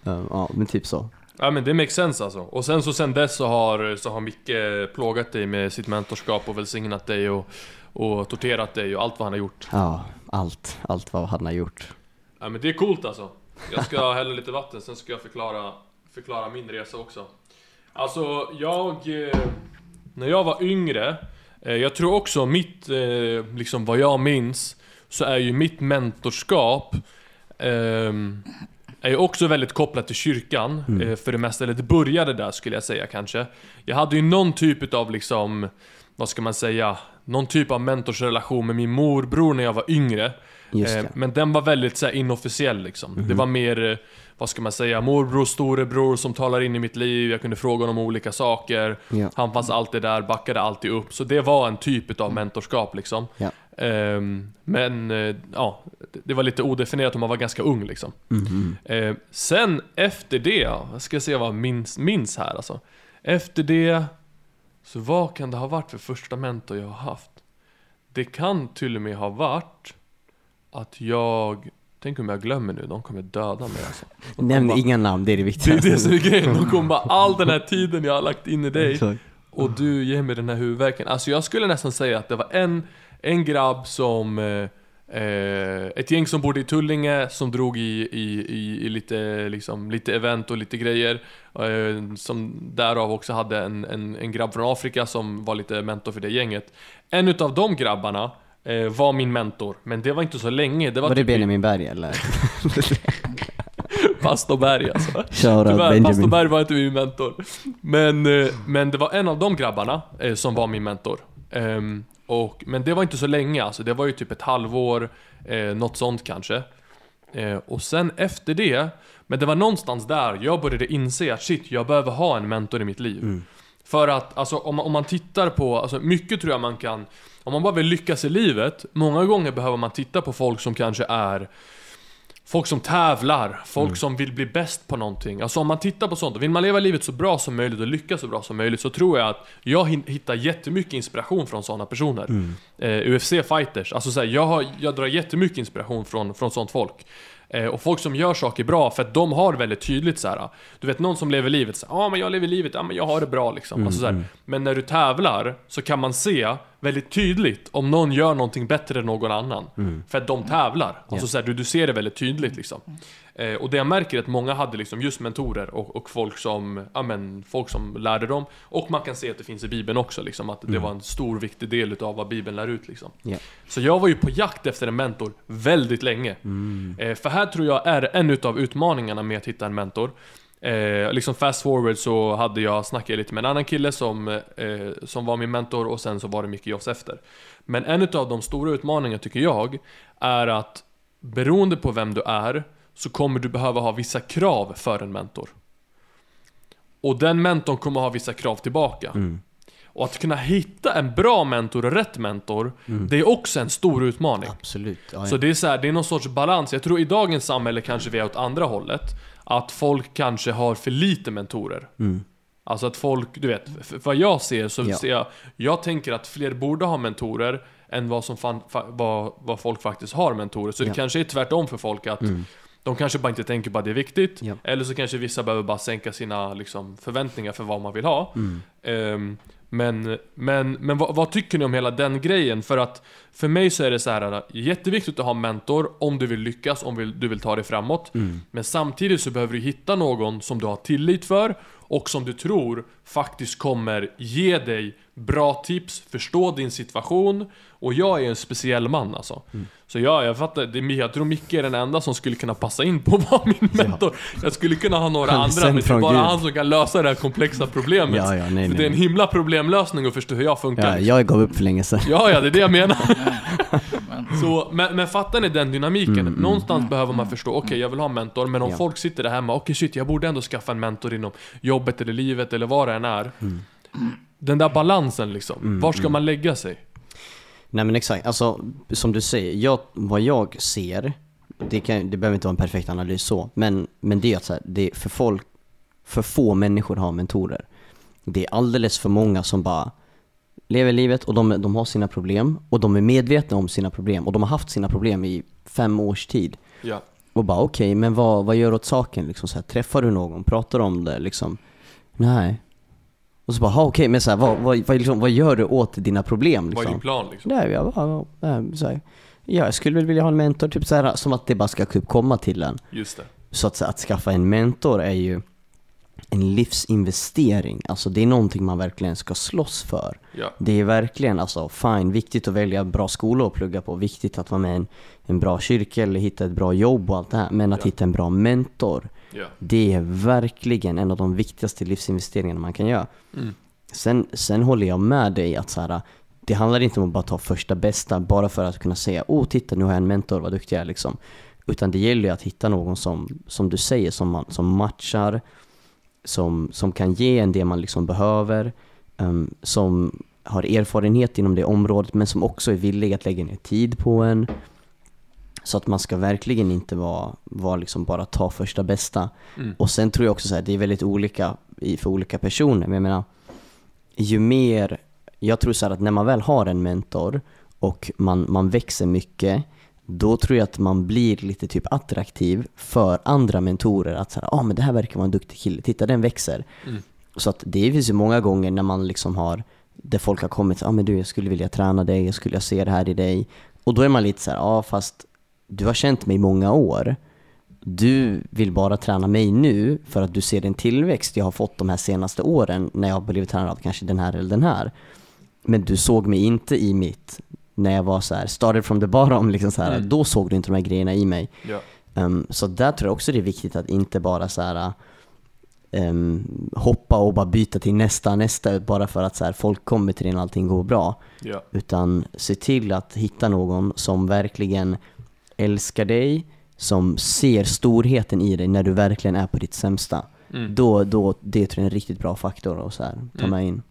Ja. ja, men typ så. Ja men det makes sense alltså. Och sen så sen dess så har, så har Micke plågat dig med sitt mentorskap och välsignat dig och, och torterat dig och allt vad han har gjort. Ja, allt, allt vad han har gjort. Ja men det är coolt alltså. Jag ska hälla lite vatten, sen ska jag förklara, förklara min resa också. Alltså, jag... eh, När jag var yngre, eh, jag tror också mitt, eh, liksom vad jag minns, så är ju mitt mentorskap ehm, är ju också väldigt kopplat till kyrkan, eh, för det mesta. Eller det började där skulle jag säga kanske. Jag hade ju någon typ av liksom, vad ska man säga, någon typ av mentorsrelation med min morbror när jag var yngre. Eh. Men den var väldigt så här, inofficiell liksom. Det var mer, eh, vad ska man säga, morbror, storebror som talar in i mitt liv. Jag kunde fråga honom om olika saker. Ja. Han fanns alltid där, backade alltid upp. Så det var en typ av mentorskap liksom. Ehm, men eh, ja, det- var lite odefinierat och man var ganska ung liksom. Mhm. Eh, sen efter det, jag ska se vad jag minns, minns här alltså. Efter det, så vad kan det ha varit för första mentor jag har haft? Det kan till och med ha varit att jag, tänk om jag glömmer nu, de kommer döda mig alltså. De Nämn bara- inga namn, det är det Det är viktigaste. det som är grejen, de kommer bara all den här tiden jag har lagt in i dig och du ger mig den här huvudvärken. Alltså jag skulle nästan säga att det var en, en grabb som eh, ett gäng som bodde i Tullinge som drog i, i, i, i lite, liksom, lite event och lite grejer. Eh, som därav också hade en, en, en grabb från Afrika som var lite mentor för det gänget. En utav de grabbarna eh, var min mentor, men det var inte så länge. Det var, Var det typ i Benjamin Berg eller? Pastor Berg alltså. Tyvärr, Pastor. Berg var inte min mentor. Men, eh, men det var en av de grabbarna eh, som var min mentor. Och, men det var inte så länge alltså, det var ju typ ett halvår, eh, något sånt kanske. Eh, och sen efter det, men det var någonstans där jag började inse att shit, jag behöver ha en mentor i mitt liv. För att, alltså om man, om man tittar på, alltså mycket tror jag man kan, om man bara vill lyckas i livet, många gånger behöver man titta på folk som kanske är Folk som tävlar, folk som vill bli bäst på någonting. Alltså om man tittar på sånt, vill man leva livet så bra som möjligt och lyckas så bra som möjligt så tror jag att jag hittar jättemycket inspiration från sådana personer. Eh, UFC-fighters, alltså så här, jag, har, jag drar jättemycket inspiration från, från sånt folk. Eh, och folk som gör saker bra för att de har väldigt tydligt så här. Du vet någon som lever livet så ja ah, men jag lever livet, ja men jag har det bra liksom. alltså, så här. Men när du tävlar så kan man se väldigt tydligt om någon gör någonting bättre än någon annan. För att de tävlar. Alltså så här, du, du ser det väldigt tydligt liksom. Eh, och det jag märker är att många hade liksom just mentorer och, och folk som, ja men, folk som lärde dem. Och man kan se att det finns i Bibeln också liksom, att det var en stor viktig del utav vad Bibeln lär ut liksom. Ja. Så jag var ju på jakt efter en mentor väldigt länge. Eh, för här tror jag är en utav utmaningarna med att hitta en mentor. Eh, liksom fast forward så hade jag snackat lite med en annan kille som, eh, som var min mentor och sen så var det mycket Joss efter. Men en utav de stora utmaningarna tycker jag är att beroende på vem du är så kommer du behöva ha vissa krav för en mentor. Och den mentorn kommer ha vissa krav tillbaka. Och att kunna hitta en bra mentor och rätt mentor, det är också en stor utmaning. Absolut. Ja, Så ja. det är så här, det är någon sorts balans. Jag tror i dagens samhälle kanske vi är åt andra hållet. Att folk kanske har för lite mentorer. Alltså att folk, du vet, vad jag ser så Ja. ser jag, jag tänker att fler borde ha mentorer än vad, som fan, fa, vad, vad folk faktiskt har mentorer. Så det kanske är tvärtom för folk att de kanske bara inte tänker på att det är viktigt. Ja. Eller så kanske vissa behöver bara sänka sina liksom, förväntningar för vad man vill ha. Ehm, men men, men vad, vad tycker ni om hela den grejen? För att för mig så är det så här jätteviktigt att ha en mentor om du vill lyckas, om vill, du vill ta dig framåt. Men samtidigt så behöver du hitta någon som du har tillit för och som du tror faktiskt kommer ge dig bra tips, förstå din situation och jag är en speciell man alltså. Så ja, jag fattar, jag tror Micke är den enda som skulle kunna passa in på att vara min mentor. Jag skulle kunna ha några andra, men det är bara Gud. han som kan lösa det här komplexa problemet. Ja, ja, nej, För nej. det är en himla problemlösning att förstå hur jag funkar. Ja, jag gav upp för länge sedan. Ja, ja, det är det jag menar. Men, Så, men, men fattar ni den dynamiken? Mm, Någonstans behöver man förstå, okej jag vill ha en mentor, men om Ja. folk sitter där hemma, okej shit, jag borde ändå skaffa en mentor inom jobbet eller livet eller vad det än är. Mm. Den där balansen liksom, var ska man lägga sig? Nej men exakt, alltså som du säger, jag, vad jag ser, det, kan, det behöver inte vara en perfekt analys så, men, men det är att så här, det är för folk, för få människor har mentorer. Det är alldeles för många som bara lever livet och de, de har sina problem och de är medvetna om sina problem och de har haft sina problem i fem års tid. Ja. Och bara okej, men vad, vad gör du åt saken? Liksom, så här, träffar du någon? Pratar du om det? Liksom, nej. Och så bara, "Ha, okej, men så här, vad, vad, vad, liksom, vad gör du åt dina problem? Vad är Liksom? din plan liksom? Nej, jag bara, så här, ja, jag skulle väl vilja ha en mentor, typ så här, som att det bara ska typ komma till en. Just det. Så att, att skaffa en mentor är ju en livsinvestering. Alltså det är någonting man verkligen ska slåss för. Ja. Det är verkligen, alltså fine, viktigt att välja bra skolor att plugga på, viktigt att vara med i en, en bra kyrka eller hitta ett bra jobb och allt det här. Men att Ja. hitta en bra mentor, Ja. det är verkligen en av de viktigaste livsinvesteringarna man kan göra. Mm. Sen, sen håller jag med dig att så här, det handlar inte om att bara ta första bästa bara för att kunna säga åh titta nu har jag en mentor, vad duktig jag är liksom. Utan det gäller ju att hitta någon som, som du säger, som, man, som matchar, som, som kan ge en det man liksom behöver, ehm, som har erfarenhet inom det området men som också är villig att lägga ner tid på en. Så att man ska verkligen inte vara, vara liksom bara ta första bästa. Mm. Och sen tror jag också så här, det är väldigt olika för olika personer. Men jag menar, ju mer, jag tror så att när man väl har en mentor och man, man växer mycket, då tror jag att man blir lite typ attraktiv för andra mentorer. Att säga, ah men det här verkar vara en duktig kille, titta den växer. Mm. Så att det finns ju många gånger när man liksom har, där folk har kommit, ah, men du jag skulle vilja träna dig, jag skulle se det här i dig. Och då är man lite så här, ja ah, fast du har känt mig i många år. Du vill bara träna mig nu för att du ser den tillväxt jag har fått de här senaste åren när jag har blivit tränad av kanske den här eller den här. Men du såg mig inte i mitt, när jag var så här, started from the bottom, liksom så här, Mm. då såg du inte de här grejerna i mig. Ja. Um, så där tror jag också det är viktigt att inte bara så här, um, hoppa och bara byta till nästa, nästa, bara för att så här, folk kommer till en och allting går bra. Ja. Utan se till att hitta någon som verkligen älskar dig, som ser storheten i dig när du verkligen är på ditt sämsta. Mm. Då, då, det tror jag är en riktigt bra faktor att så här, ta Mm. med in.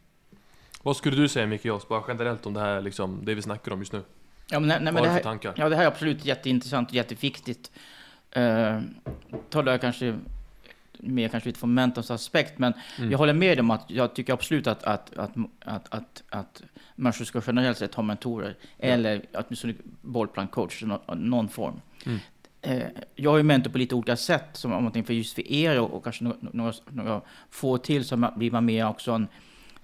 Vad skulle du säga Micke Joss, bara generellt om det här liksom, det vi snackar om just nu? ja, men, nej, Vad men har det här, tankar? Ja, det här är absolut jätteintressant och jätteviktigt. Uh, talar jag kanske mer kanske utifrån mentorns aspekt, men Mm. jag håller med om att jag tycker absolut att, att, att, att, att, att människor ska generellt sett ha mentorer, eller åtminstone bollplankcoach i nå- någon form. Mm. Eh, jag har ju mentor på lite olika sätt, som om man tänker för just för er och, och kanske några, några, några få till så blir man mer också en,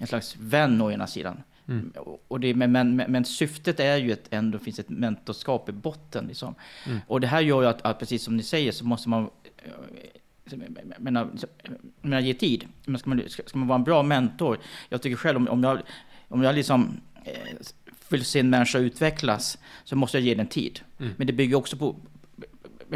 en slags vän å ena sidan. Mm. Och- det, men, men, men syftet är ju att ändå finns ett mentorskap i botten. Liksom. Mm. Och det här gör ju att, att, precis som ni säger, så måste man eh, menar, menar, ge tid. Men ska, man, ska, ska man vara en bra mentor, jag tycker själv om, om jag, om jag liksom eh, vill se en människa utvecklas, så måste jag ge den tid. Mm. Men det bygger också på,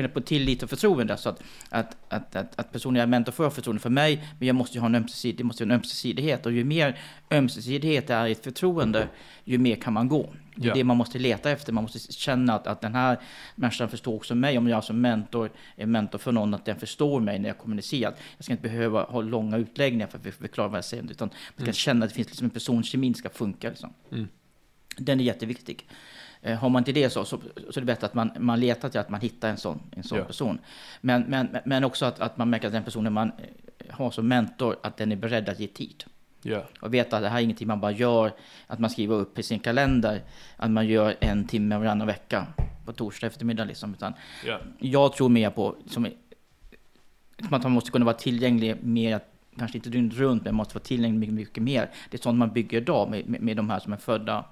på tillit och förtroende. Så att, att, att, att, att personen jag är mentor för har förtroende för mig, men jag måste ju ha en, ömsesid, måste ha en ömsesidighet. Och ju mer ömsesidighet det är i ett förtroende, ju mer kan man gå. Det är Ja. det man måste leta efter. Man måste känna att, att den här människan förstår också mig. Om jag som mentor är mentor för någon, att den förstår mig när jag kommunicerar. Jag ska inte behöva ha långa utläggningar för att förklara vad jag säger, utan man ska Mm. känna att det finns liksom en personkemin ska funka. Liksom. Mm. Den är jätteviktig. Eh, har man inte det så, så, så är det bättre att man, man letar till att man hittar en sån, en sån Ja. person. Men, men, men också att, att man märker att den personen man eh, har som mentor, att den är beredd att ge tid. Ja. Och veta att det här är ingenting man bara gör, att man skriver upp i sin kalender, att man gör en timme varannan vecka på torsdag eftermiddag. Liksom. Utan Ja. jag tror mer på som, att man måste kunna vara tillgänglig mer, kanske inte dygnet runt, men måste vara tillgänglig mycket, mycket mer. Det är sånt man bygger idag med, med, med de här som är födda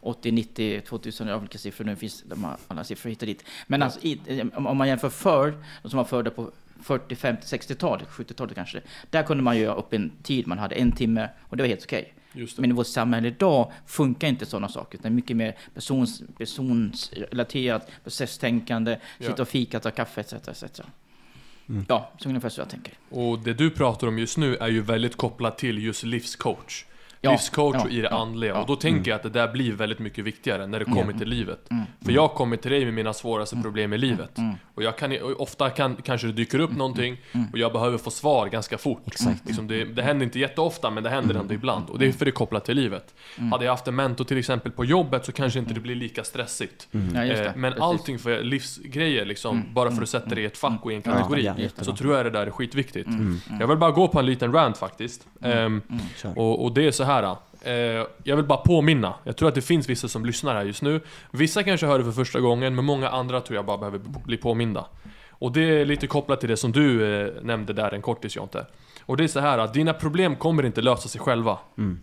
80, 90, 2000, ja, vilka siffror nu finns, de har alla siffror hit och dit. Men alltså, i, om, om man jämför förr, de som var födda på 40, 50, 60-talet, 70-talet kanske. Där kunde man göra upp en tid, man hade en timme och det var helt okej. Just det. Men i vårt samhälle idag funkar inte sådana saker. Det är mycket mer persons, personsrelaterat, processtänkande, Ja. sitta och fika, ta kaffe etc. etc. Ja, så ungefär så jag tänker. Och det du pratar om just nu är ju väldigt kopplat till just livscoach. Ja, livscoach ja, och i det ja, andliga. ja. Och då tänker jag att det där blir väldigt mycket viktigare när det kommer Mm. till livet. För jag kommer till dig med mina svåraste problem i livet. Mm. Och jag kan, och ofta kan, kanske det dyker upp någonting och jag behöver få svar ganska fort. Exakt. Liksom det, det händer inte jätteofta men det händer ändå ibland. Och det är för det är kopplat till livet. Mm. Hade jag haft en mentor till exempel på jobbet så kanske inte det blir lika stressigt. Ja, just det. Eh, Men Precis. allting för livsgrejer liksom, bara för att sätta det i ett fack och i en kategori, så tror jag det där är skitviktigt. Mm. Jag vill bara gå på en liten rant faktiskt. Kör. och, och det är så här. Eh, jag vill bara påminna. Jag tror att det finns vissa som lyssnar här just nu. Vissa kanske hör det för första gången, men många andra tror jag bara behöver bli påminda. Och det är lite kopplat till det som du eh, nämnde där en kortis Jonte. Och det är så här att dina problem kommer inte lösa sig själva. Mm.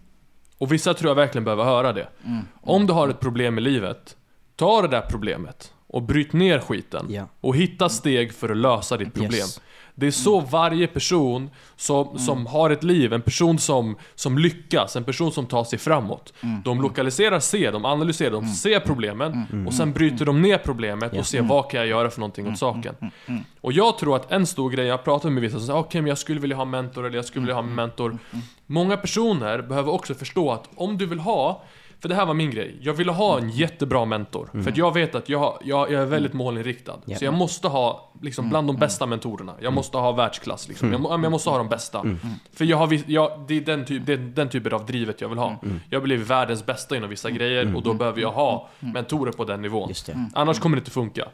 Och vissa tror jag verkligen behöver höra det. Mm. Om du har ett problem i livet, ta det där problemet och bryt ner skiten. Ja. Och hitta steg för att lösa ditt problem. Yes. Det är så varje person som, som har ett liv, en person som, som lyckas, en person som tar sig framåt. De lokaliserar, ser, de analyserar, de ser problemen och sen bryter de ner problemet och ser vad kan jag göra för någonting åt saken. Och jag tror att en stor grej, jag har pratat med vissa som säger okej men jag skulle vilja ha en mentor eller jag skulle vilja ha en mentor. Många personer behöver också förstå att om du vill ha för det här var min grej. Jag ville ha en jättebra mentor. För att jag vet att jag, jag, jag är väldigt målinriktad. Ja. Så jag måste ha liksom, bland de bästa mentorerna. Jag måste ha världsklass. Liksom. Jag, men jag måste ha de bästa. För jag har, jag, det är den, typ, det är den typen av drivet jag vill ha. Jag vill bli världens bästa inom vissa grejer och då behöver jag ha mentorer på den nivån. Just det. Annars kommer det inte funka.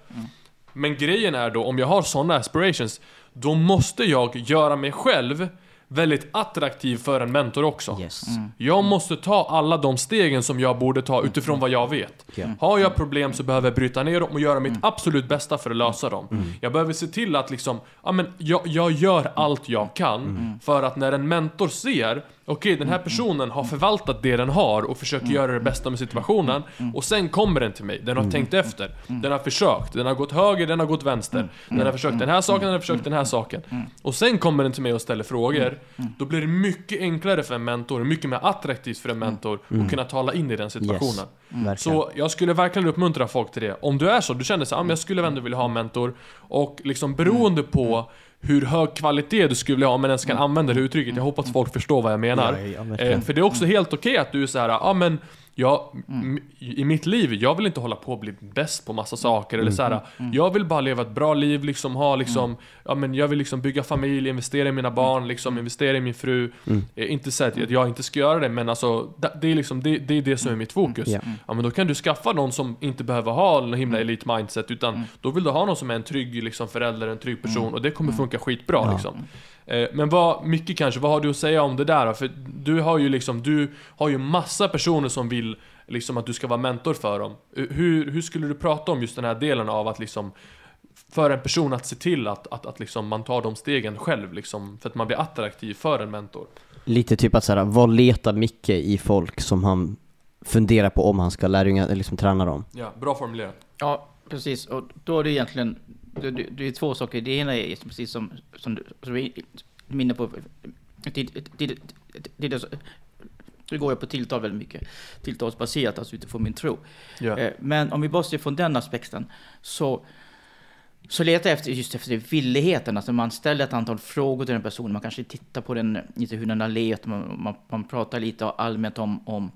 Men grejen är då, om jag har sådana aspirations, då måste jag göra mig själv väldigt attraktiv för en mentor också. Yes. Jag måste ta alla de stegen som jag borde ta utifrån vad jag vet. Ja. Har jag problem så behöver jag bryta ner dem och göra mitt absolut bästa för att lösa dem. Jag behöver se till att liksom, ja men jag, jag gör allt jag kan för att när en mentor ser, okej den här personen har förvaltat det den har och försöker göra det bästa med situationen och sen kommer den till mig. Den har tänkt efter, den har försökt, den har gått höger, den har gått vänster, den har försökt den här saken, den har försökt den här saken. Och sen kommer den till mig och ställer frågor. Då blir det mycket enklare för en mentor, mycket mer attraktivt för en mentor att kunna tala in i den situationen. Yes. Så jag skulle verkligen uppmuntra folk till det. Om du är så, du känner så ah, jag skulle ändå vilja ha en mentor. Och liksom beroende på hur hög kvalitet du skulle vilja ha, man ens kan använda det uttrycket. Jag hoppas folk förstår vad jag menar. Ja, ja, verkligen. eh, för det är också helt okej att du är så här, ja ah, men jag, m- i mitt liv, jag vill inte hålla på att bli bäst på massa saker. Eller så här, jag vill bara leva ett bra liv, liksom ha liksom, ja men jag vill liksom bygga familj, investera i mina barn, liksom investera i min fru. Eh, inte så att jag inte ska göra det, men alltså det, är liksom det, det är det som är mitt fokus. Ja. Ja men då kan du skaffa någon som inte behöver ha en himla elit mindset utan då vill du ha någon som är en trygg liksom, förälder, en trygg person och det kommer funka skitbra Ja. liksom. Eh, Men vad, mycket kanske, vad har du att säga om det där då? För du har ju liksom, du har ju massa personer som vill liksom att du ska vara mentor för dem. Eh, Hur, hur skulle du prata om just den här delen av att liksom för en person att se till att, att, att liksom man tar de stegen själv liksom, för att man blir attraktiv för en mentor? Lite typ att såhär, vad letar Micke i folk som han funderar på om han ska lärjunga, liksom träna dem? Ja, bra formulerat. Ja, precis. Och då är det egentligen det, det, är två saker. Det ena är precis som, som du som är inne på. Det, det går jag på tilltal väldigt mycket. Tilltalsbaserat, alltså utifrån min tro. Eh, Men om vi bortser från den aspekten så, så letar jag efter just efter villigheten. Alltså man ställer ett antal frågor till den personen. Man kanske tittar på den, lite hur den har levt. Man, man, man pratar lite allmänt om, om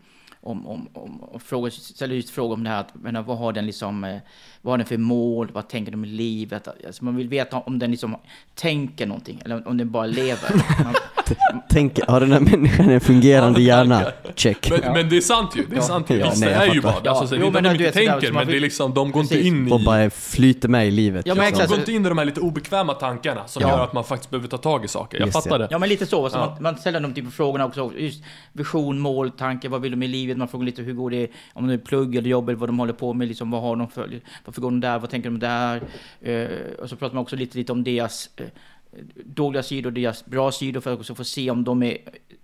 om, om, om, om frågor, ställer just frågor om det här, att, men, vad har den liksom, eh, vad har den för mål, vad tänker den med livet? Alltså man vill veta om den liksom tänker någonting, eller om den bara lever. Man, Tänk, har den här människan en fungerande Ja, hjärna? Check. Men, men det är sant ju, det är Ja. sant ju. Ja, Vissa nej, jag är ju bara, alltså, så Ja, jo, inte men de inte tänker, så men det är liksom, de går inte Precis. in Och i... bara flyter med i livet. Ja, men liksom. De går inte in i de här lite obekväma tankarna som Ja. gör att man faktiskt behöver ta tag i saker. Jag Just fattar det. Ja, men lite så. så Ja. man, man ställer de typen av frågorna också. Just vision, mål, tanke, vad vill de med livet? Man frågar lite hur går det, om det är plugg eller jobb eller vad de håller på med. Liksom, vad har de för, går de där? Vad tänker de där? Eh, och så pratar man också lite, lite om deras eh, dåliga sidor och deras bra sidor för att också få se om de är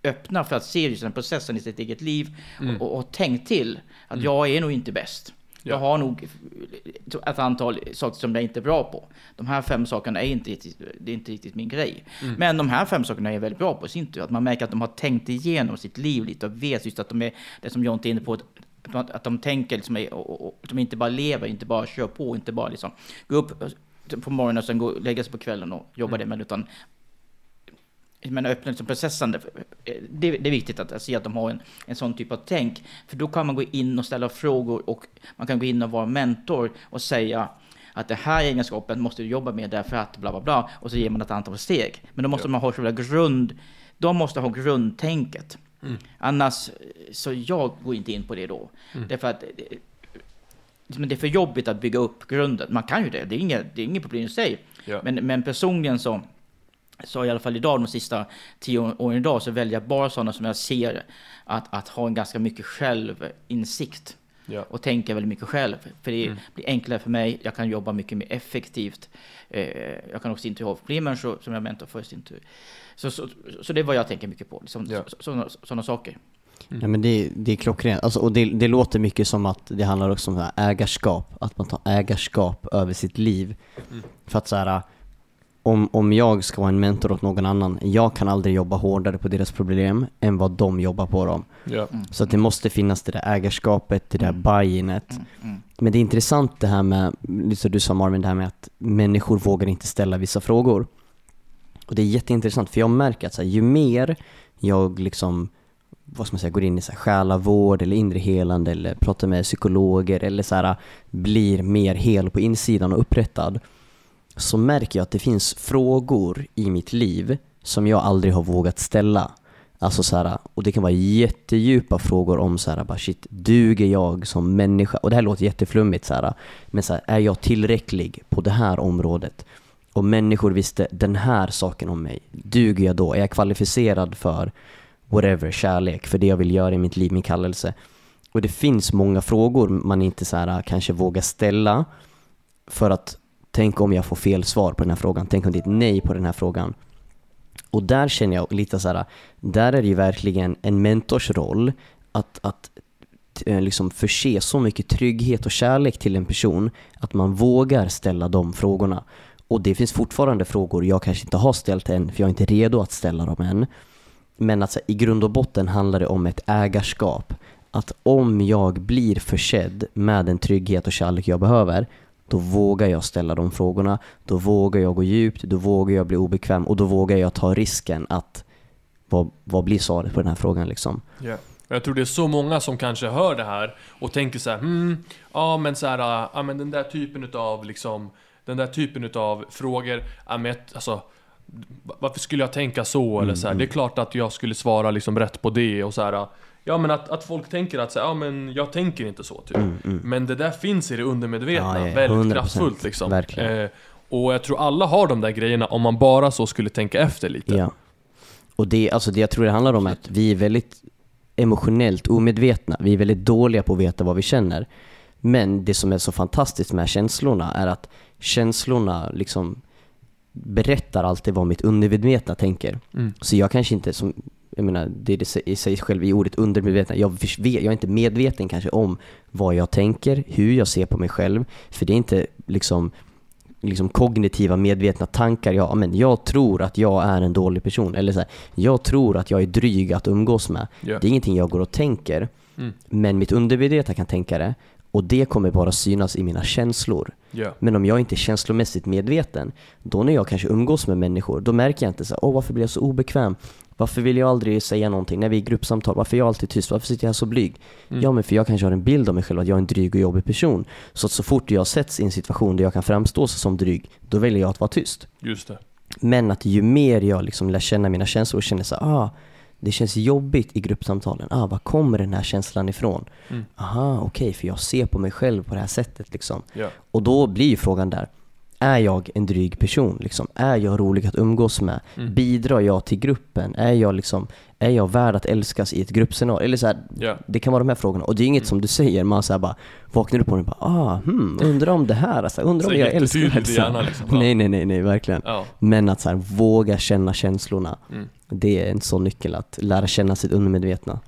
öppna för att se just den processen i sitt eget liv Mm. och, och tänk till att jag är nog inte bäst. Ja. Jag har nog ett antal saker som jag inte är bra på. De här fem sakerna är inte riktigt, det är inte riktigt min grej. Mm. Men de här fem sakerna är jag väldigt bra på i sin tur. Att man märker att de har tänkt igenom sitt liv lite och vet just att de är, det som Jonte är inne på, att, att de tänker liksom, och, och, att de inte bara lever, inte bara kör på, inte bara liksom gå upp på morgonen och sen gå lägga sig på kvällen och jobba det med, utan men öppna liksom processande. Det, det är viktigt att se att de har en, en sån typ av tänk. För då kan man gå in och ställa frågor och man kan gå in och vara mentor och säga att det här egenskapen måste du jobba med därför att bla bla bla. Och så ger man ett antal steg. Men då måste Ja. man ha själva grund, de måste ha grundtänket. Mm. Annars, så jag går inte in på det då. Mm. Därför att men det är för jobbigt att bygga upp grunden. Man kan ju det, det är inget, det är inget problem i sig. Ja. Men, men personligen så, så i alla fall idag, de sista tio åren idag, så väljer jag bara sådana som jag ser att, att ha en ganska mycket självinsikt Ja. och tänka väldigt mycket själv. För det Mm. blir enklare för mig, jag kan jobba mycket mer effektivt. Eh, jag kan också intervjua fler människor som jag mentor för. Så, så, så det är vad jag tänker mycket på, liksom, Ja. så, sådana, saker. Ja, men det, det är klockrent. Alltså, och det, det låter mycket som att det handlar också om så här ägarskap. Att man tar ägarskap över sitt liv. Mm. För att så här, om, om jag ska vara en mentor åt någon annan, jag kan aldrig jobba hårdare på deras problem än vad de jobbar på dem. Ja. Mm. Så att det måste finnas det där ägarskapet, det där Mm. buy-inet. Mm, mm, Men det är intressant det här med, lite som du sa Marvin, det här med att människor vågar inte ställa vissa frågor. Och det är jätteintressant för jag märker att så här, ju mer jag liksom, vad ska man säga, går in i så här själavård eller inre helande eller pratar med psykologer eller så här, blir mer hel på insidan och upprättad så märker jag att det finns frågor i mitt liv som jag aldrig har vågat ställa. Alltså så här, och det kan vara jättedjupa frågor om så här, bara shit, duger jag som människa? Och det här låter jätteflummigt så här, men så här, är jag tillräcklig på det här området? Och människor visste den här saken om mig, duger jag då? Är jag kvalificerad för whatever, kärlek, för det jag vill göra i mitt liv, min kallelse? Och det finns många frågor man inte så här, äh, kanske vågar ställa för att tänk om jag får fel svar på den här frågan, tänk om det är ett nej på den här frågan. Och där känner jag lite så här, äh, där är det ju verkligen en mentors roll att, att äh, liksom förse så mycket trygghet och kärlek till en person att man vågar ställa de frågorna. Och det finns fortfarande frågor jag kanske inte har ställt än, för jag är inte redo att ställa dem än. Men alltså, i grund och botten handlar det om ett ägarskap. Att om jag blir försedd med den trygghet och kärlek jag behöver, då vågar jag ställa de frågorna, då vågar jag gå djupt, då vågar jag bli obekväm och då vågar jag ta risken att vad, vad blir svaret på den här frågan liksom? Yeah. Jag tror det är så många som kanske hör det här och tänker så här, hmm, ja men så här, ja men den där typen utav liksom, den där typen utav frågor, alltså varför skulle jag tänka så eller så här, Det är klart att jag skulle svara liksom rätt på det och så här. Ja men att, att folk tänker att så här, ja men jag tänker inte så typ. Men det där finns i det undermedvetna, Ja, ja, väldigt 100%, kraftfullt liksom. Eh, och jag tror alla har de där grejerna om man bara så skulle tänka efter lite. Ja. Och det, alltså det jag tror det handlar om är att vi är väldigt emotionellt omedvetna. Vi är väldigt dåliga på att veta vad vi känner. Men det som är så fantastiskt med känslorna är att känslorna liksom berättar alltid vad mitt undermedvetna tänker. Mm. Så jag kanske inte, som, jag menar, det är det i sig själv i ordet undermedvetna, jag, jag är inte medveten kanske om vad jag tänker, hur jag ser på mig själv, för det är inte liksom liksom kognitiva medvetna tankar. Ja, men jag tror att jag är en dålig person. Eller så här, jag tror att jag är dryg att umgås med. Ja. Det är ingenting jag går och tänker. Mm. Men mitt undermedvetna kan tänka det. Och det kommer bara synas i mina känslor. Ja. Men om jag inte är känslomässigt medveten, då när jag kanske umgås med människor, då märker jag inte så här, åh varför blir jag så obekväm? Varför vill jag aldrig säga någonting när vi är i gruppsamtal? Varför är jag alltid tyst? Varför sitter jag så blyg? Mm. Ja men för jag kanske har en bild av mig själv att jag är en dryg och jobbig person. Så att så fort jag sätts i en situation där jag kan framstå som dryg, då väljer jag att vara tyst. Just det. Men att ju mer jag liksom lär känna mina känslor och känner så här, ah, det känns jobbigt i gruppsamtalen. Ah, var kommer den här känslan ifrån? Mm. Aha, okej, för jag ser på mig själv på det här sättet liksom. Ja. Och då blir frågan där, är jag en dryg person? Liksom? Är jag rolig att umgås med? Mm. Bidrar jag till gruppen? Är jag, liksom, är jag värd att älskas i ett gruppscenario? Eller så här, Ja. det kan vara de här frågorna. Och det är inget Mm. som du säger, man så bara vaknar upp på och bara ah, hmm, undrar om det här, alltså, undrar om jag älskar det här. liksom. Nej, nej, nej, nej, verkligen. Ja. Men att så här, våga känna känslorna, Mm det är en sån nyckel att lära känna sitt undermedvetna.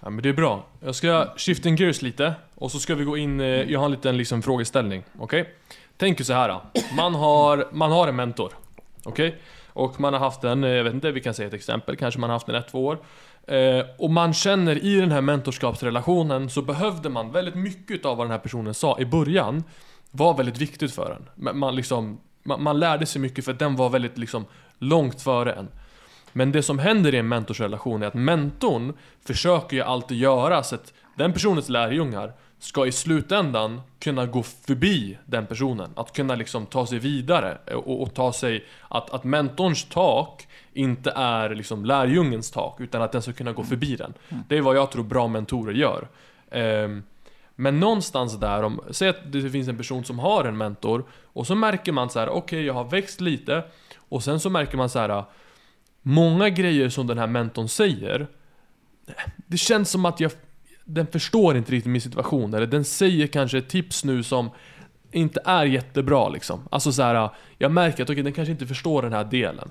Ja, men det är bra. Jag ska shifta gears lite och så ska vi gå in, eh, jag har en liten liksom frågeställning, okej? Tänk er så här. Man har, man har en mentor, okej? Och man har haft den, eh, jag vet inte, vi kan säga ett exempel, kanske man har haft den ett, två år. Eh, och man känner i den här mentorskapsrelationen så behövde man väldigt mycket av vad den här personen sa i början var väldigt viktigt för en. Man, liksom, man, man lärde sig mycket för att den var väldigt liksom långt före en. Men det som händer i en mentorsrelation är att mentorn försöker ju alltid göra så att den personens lärjungar ska i slutändan kunna gå förbi den personen. Att kunna liksom ta sig vidare och, och ta sig... Att, att mentorns tak inte är liksom lärjungens tak, utan att den ska kunna gå förbi den. Det är vad jag tror bra mentorer gör. Ehm, men någonstans där, om, säg att det finns en person som har en mentor och så märker man så här: okej jag har växt lite och sen så märker man så här. Många grejer som den här mentorn säger Det känns som att jag Den förstår inte riktigt min situation eller den säger kanske ett tips nu som Inte är jättebra liksom Alltså så här, Jag märker att okej, den kanske inte förstår den här delen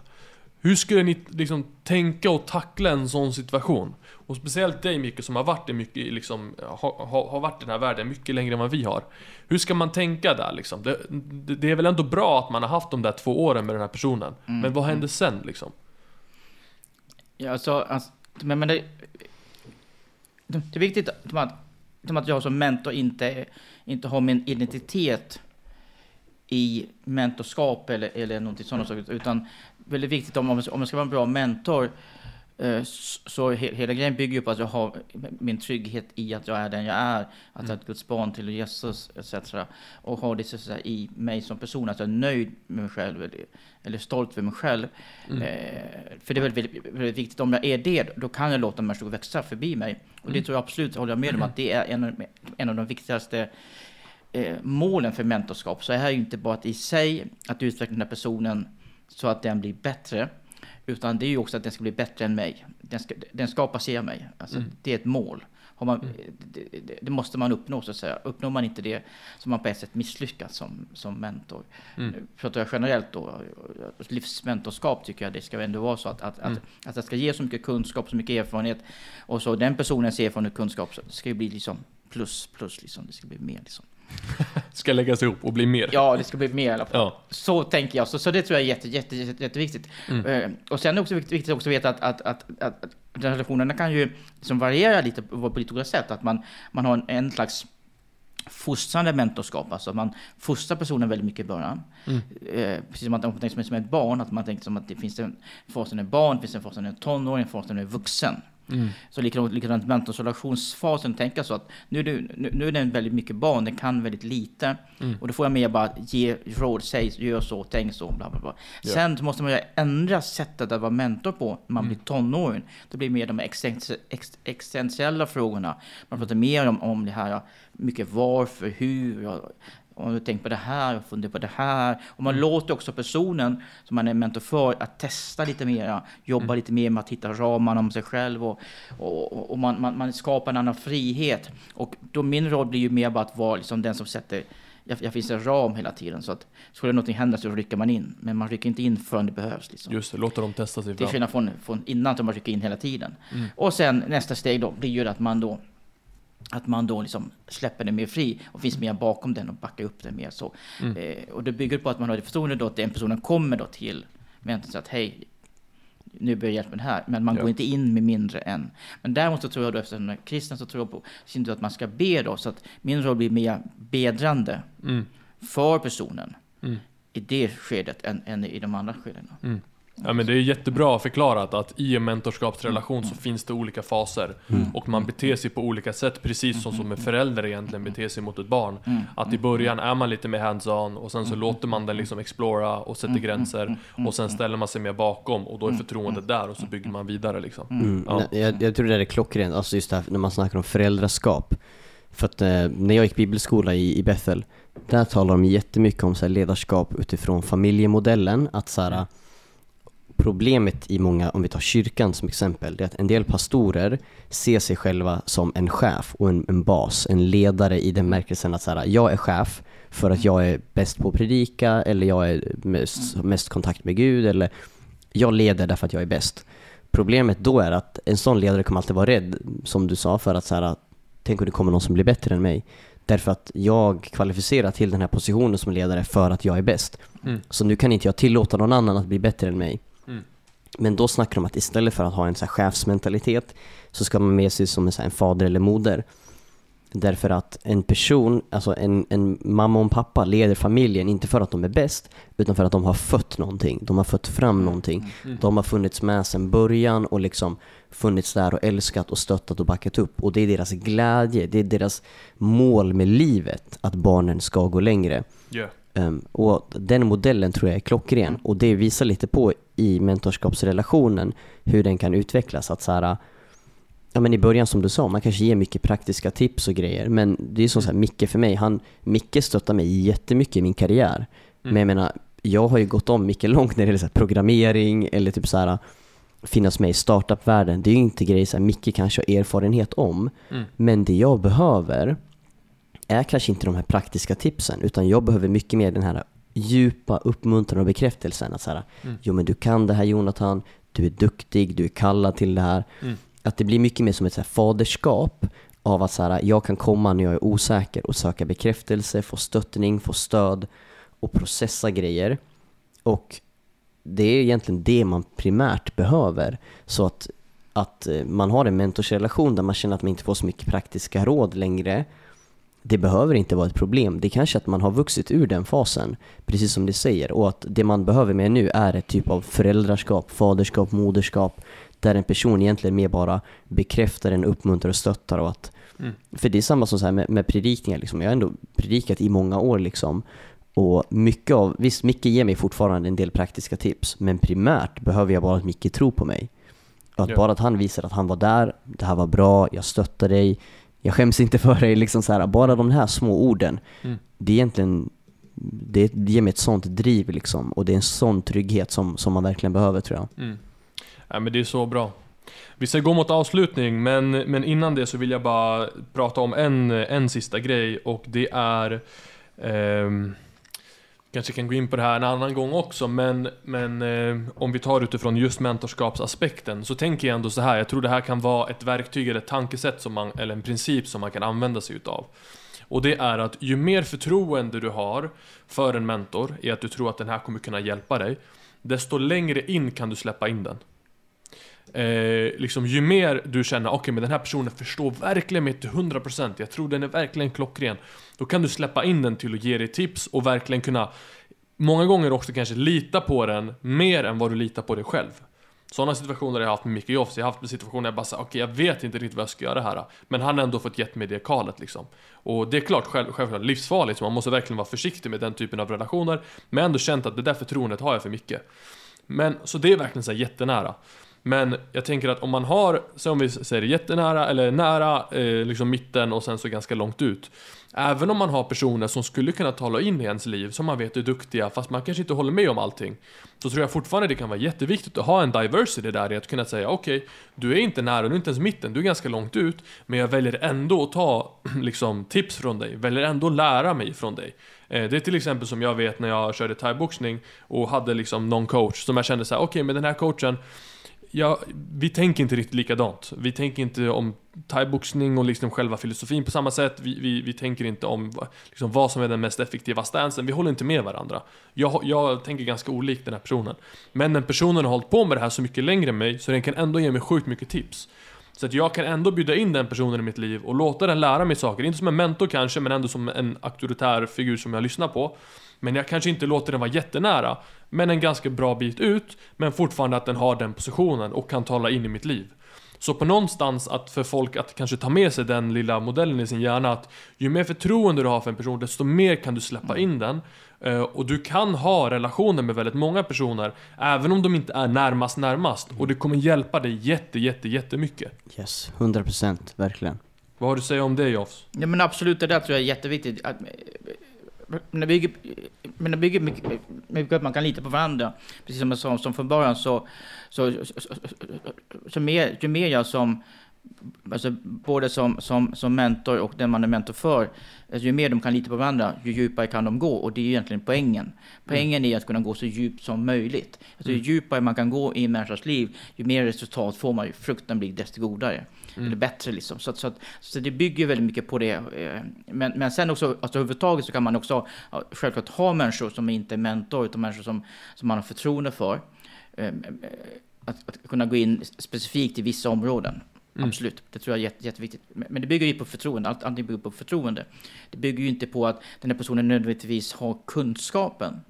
Hur skulle ni liksom tänka och tackla en sån situation? Och speciellt dig Micke som har varit i mycket liksom, har, har, har varit i den här världen mycket längre än vad vi har. Hur ska man tänka där liksom? Det, det, är väl ändå bra att man har haft de där två åren med den här personen. Men vad händer sen liksom? Ja, alltså, alltså, men, men det, det, det är viktigt som att, som att jag som mentor inte, inte har min identitet i mentorskap eller, eller någonting sådant, utan väldigt viktigt om, om jag- om jag ska vara en bra mentor eh, så så he, hela grejen bygger ju på att jag har min trygghet i att jag är den jag är, att jag är ett Guds barn till Jesus etc. Och har det så säga, i mig som person, att jag är nöjd med mig själv eller, eller stolt över mig själv. Eh, för det är väldigt, väldigt, väldigt viktigt, om jag är det, då kan jag låta människor växa förbi mig. Och det tror jag absolut, håller jag med om, att det är en, av- en av de viktigaste eh, målen för mentorskap. Så det här är ju inte bara att i sig, att utveckla den här personen så att den blir bättre, utan det är ju också att den ska bli bättre än mig. Den ska, den ska passera mig. Alltså, Det är ett mål. Man, det, det, det måste man uppnå så att säga. Uppnår man inte det så har man på ett sätt misslyckats som, som mentor. Mm. Pratar jag generellt då, livsmentorskap tycker jag det ska ändå vara så att, att, att, att det ska ge så mycket kunskap, så mycket erfarenhet och så den personens erfarenhet och kunskap ska ju bli liksom plus, plus liksom. Det ska bli mer liksom. Ska läggas ihop och bli mer. Ja, det ska bli mer i alla fall. Ja. Så tänker jag. Så, så det tror jag är jätte, jätte, jätte, jätteviktigt. Eh, och sen är det också viktigt, viktigt också att veta att, att, att, att, att relationerna kan ju liksom variera lite på, på lite olika sätt. Att man, man har en, en slags fostrande mentorskap, alltså man fostrar personen väldigt mycket i början. Eh, precis som att man tänker som, ett barn, att man tänker som att det finns en fas när barn, det finns en fas när tonåring, en fas när man vuxen. Så likadant, likadant mentorsrelationsfasen, tänka så att nu är, du, nu, nu är den väldigt mycket barn, den kan väldigt lite. Och då får jag mer bara ge råd, säg, gör så, tänk så, bla bla bla. Sen så måste man ju ändra sättet att vara mentor på när man blir tonåring. Det blir mer de existen- ex, existentiella frågorna. Man pratar mer om, om det här, mycket varför, hur, om du tänker på det här, och funderar på det här. Och man låter också personen som man är mentor för att testa lite mer, jobba lite mer med att hitta ramarna om sig själv och, och, och man, man, man skapar en annan frihet. Och då min roll blir ju mer bara att vara liksom den som sätter jag, jag finns en ram hela tiden så att skulle någonting hända så rycker man in. Men man rycker inte in förrän det behövs. Liksom. Just det, låta dem testa sig Till fram. skillnad från, från innan som man rycker in hela tiden. Och sen nästa steg då blir ju att man då att man då liksom släpper den mer fri och finns mer bakom den och backar upp den mer så. Eh, och det bygger på att man har det förtroende då att den personen kommer då till mentorn säger att hej, nu börjar hjälpen här. Men man Ja. går inte in med mindre än. Men däremot så tror jag då, eftersom jag är kristen, så tror jag på sin tur att man ska be då. Så att min roll blir mer bedrande Mm. för personen Mm. i det skedet än, än i de andra skedena. Ja men det är jättebra förklarat att i en mentorskapsrelation så finns det olika faser och man beter sig på olika sätt precis som som en förälder egentligen beter sig mot ett barn. Att i början är man lite mer hands-on och sen så låter man den liksom explora och sätter gränser och sen ställer man sig mer bakom och då är förtroendet där och så bygger man vidare liksom. Mm. Ja. Jag, jag tror det där är klockrent, alltså just det här när man snackar om föräldraskap. För att eh, när jag gick bibelskola i, i Bethel, där talar de jättemycket om så här, ledarskap utifrån familjemodellen. Att så här, problemet i många, om vi tar kyrkan som exempel, det är att en del pastorer ser sig själva som en chef och en, en bas, en ledare i den märkelsen att så här, jag är chef för att jag är bäst på att predika eller jag är mest, mest kontakt med Gud eller jag leder därför att jag är bäst. problemet då är att en sån ledare kommer alltid vara rädd, som du sa, för att så här, tänk om det kommer någon som blir bättre än mig. Därför att jag kvalificerar till den här positionen som ledare för att jag är bäst. Mm. Så nu kan inte jag tillåta någon annan att bli bättre än mig. Mm. Men då snackar de om att istället för att ha en så här chefsmentalitet så ska man med sig som en, så en fader eller moder. Därför att en person, alltså en, en mamma och en pappa leder familjen inte för att de är bäst utan för att de har fött någonting. De har fött fram någonting. Mm. De har funnits med sedan början och liksom funnits där och älskat och stöttat och backat upp. Och det är deras glädje, det är deras mål med livet att barnen ska gå längre. Yeah. Um, och den modellen tror jag är klockren och det visar lite på i mentorskapsrelationen hur den kan utvecklas. Att så här, ja men i början som du sa, man kanske ger mycket praktiska tips och grejer men det är som så här, Micke för mig, han, Micke stöttar mig jättemycket i min karriär. Men jag menar, jag har ju gått om mycket långt när det gäller så här, programmering eller typ så här finnas med i startup-världen. Det är ju inte grejer som Micke kanske har erfarenhet om. Mm. Men det jag behöver är kanske inte de här praktiska tipsen utan jag behöver mycket mer den här djupa uppmuntran och bekräftelsen. Att så här, Mm. jo men du kan det här Jonathan, du är duktig, du är kallad till det här. Mm. Att det blir mycket mer som ett så här faderskap av att så här, jag kan komma när jag är osäker och söka bekräftelse, få stöttning, få stöd och processa grejer. Och det är egentligen det man primärt behöver. Så att, att eh, man har en mentorsrelation där man känner att man inte får så mycket praktiska råd längre. Det behöver inte vara ett problem. Det är kanske att man har vuxit ur den fasen, precis som du säger. Och att det man behöver med nu är ett typ av föräldraskap, faderskap, moderskap. Där en person egentligen mer bara bekräftar en, uppmuntrar och stöttar. Och att, Mm. För det är samma som så här med, med predikningar. Liksom. Jag har ändå predikat i många år. Liksom. Och mycket av, visst Micke ger mig fortfarande en del praktiska tips, men primärt behöver jag bara att Micke tror på mig. Att Ja. bara att han visar att han var där, det här var bra, jag stöttar dig, jag skäms inte för dig, liksom så här, bara de här små orden. Mm. Det är egentligen, det, ger mig ett sånt driv liksom, och det är en sån trygghet som, som man verkligen behöver tror jag. Mm. Ja, men det är så bra. Vi ska gå mot avslutning, men, men innan det så vill jag bara prata om en, en sista grej och det är ehm, Kanske kan gå in på det här en annan gång också, men, men eh, om vi tar utifrån just mentorskapsaspekten så tänker jag ändå så här. Jag tror det här kan vara ett verktyg eller ett tankesätt som man, eller en princip som man kan använda sig utav. Och det är att ju mer förtroende du har för en mentor i att du tror att den här kommer kunna hjälpa dig, desto längre in kan du släppa in den. Eh, liksom ju mer du känner, okej men den här personen förstår verkligen mig till 100% Jag tror den är verkligen klockren. Då kan du släppa in den till att ge dig tips och verkligen kunna Många gånger också kanske lita på den mer än vad du litar på dig själv. Sådana situationer har jag haft med Micke Jofs. Jag har haft situationer där jag bara säger okej jag vet inte riktigt vad jag ska göra här. Men han har ändå fått gett mig det kalet liksom. Och det är klart själv, självklart livsfarligt så man måste verkligen vara försiktig med den typen av relationer. Men jag har ändå känt att det där förtroendet har jag för Micke. Men så det är verkligen så här jättenära men jag tänker att om man har, så om vi säger jättenära eller nära, eh, liksom mitten och sen så ganska långt ut. Även om man har personer som skulle kunna tala in i ens liv, som man vet är duktiga, fast man kanske inte håller med om allting. Så tror jag fortfarande det kan vara jätteviktigt att ha en diversity där i att kunna säga okej, du är inte nära, du är inte ens mitten, du är ganska långt ut, men jag väljer ändå att ta liksom, tips från dig, väljer ändå att lära mig från dig. Eh, Det är till exempel som jag vet när jag körde thaiboxning och hade liksom någon coach som jag kände så här: okej men den här coachen Ja, vi tänker inte riktigt likadant. Vi tänker inte om thaiboxning och liksom själva filosofin på samma sätt. Vi, vi, vi tänker inte om liksom vad som är den mest effektiva stansen. Vi håller inte med varandra. Jag, jag tänker ganska olikt den här personen. Men den personen har hållit på med det här så mycket längre än mig, så den kan ändå ge mig sjukt mycket tips. Så att jag kan ändå bjuda in den personen i mitt liv och låta den lära mig saker. Inte som en mentor kanske, men ändå som en auktoritär figur som jag lyssnar på. Men jag kanske inte låter den vara jättenära, men en ganska bra bit ut, men fortfarande att den har den positionen och kan tala in i mitt liv. Så på någonstans att för folk att kanske ta med sig den lilla modellen i sin hjärna att ju mer förtroende du har för en person desto mer kan du släppa in den. Eh, Och du kan ha relationer med väldigt många personer även om de inte är närmast närmast och det kommer hjälpa dig jätte jätte jättemycket. Yes, 100% verkligen. Vad har du att säga om det Jofs? Ja, men absolut, det där tror jag är jätteviktigt. Att, men det bygger, men det bygger mycket, mycket att man kan lita på varandra. Precis som jag sa som från början så, så, så, mer, ju mer jag som alltså, både som, som, som mentor och den man är mentor för, alltså, ju mer de kan lita på varandra, ju djupare kan de gå. Och det är egentligen poängen. Poängen är att kunna gå så djupt som möjligt. Alltså, ju djupare man kan gå i en människas liv, ju mer resultat får man ju. Frukten blir desto godare. Eller bättre liksom. Så, så, så det bygger väldigt mycket på det. eh, Men, men sen också, alltså överhuvudtaget så kan man också självklart ha människor som inte är mentor, utan människor som, som man har förtroende för. Eh, Att, att kunna gå in specifikt i vissa områden. Absolut, det tror jag är jätte, jätteviktigt. Men men det bygger ju på förtroende, allt, allting bygger på förtroende. Det bygger ju inte på att den här personen nödvändigtvis har kunskapen.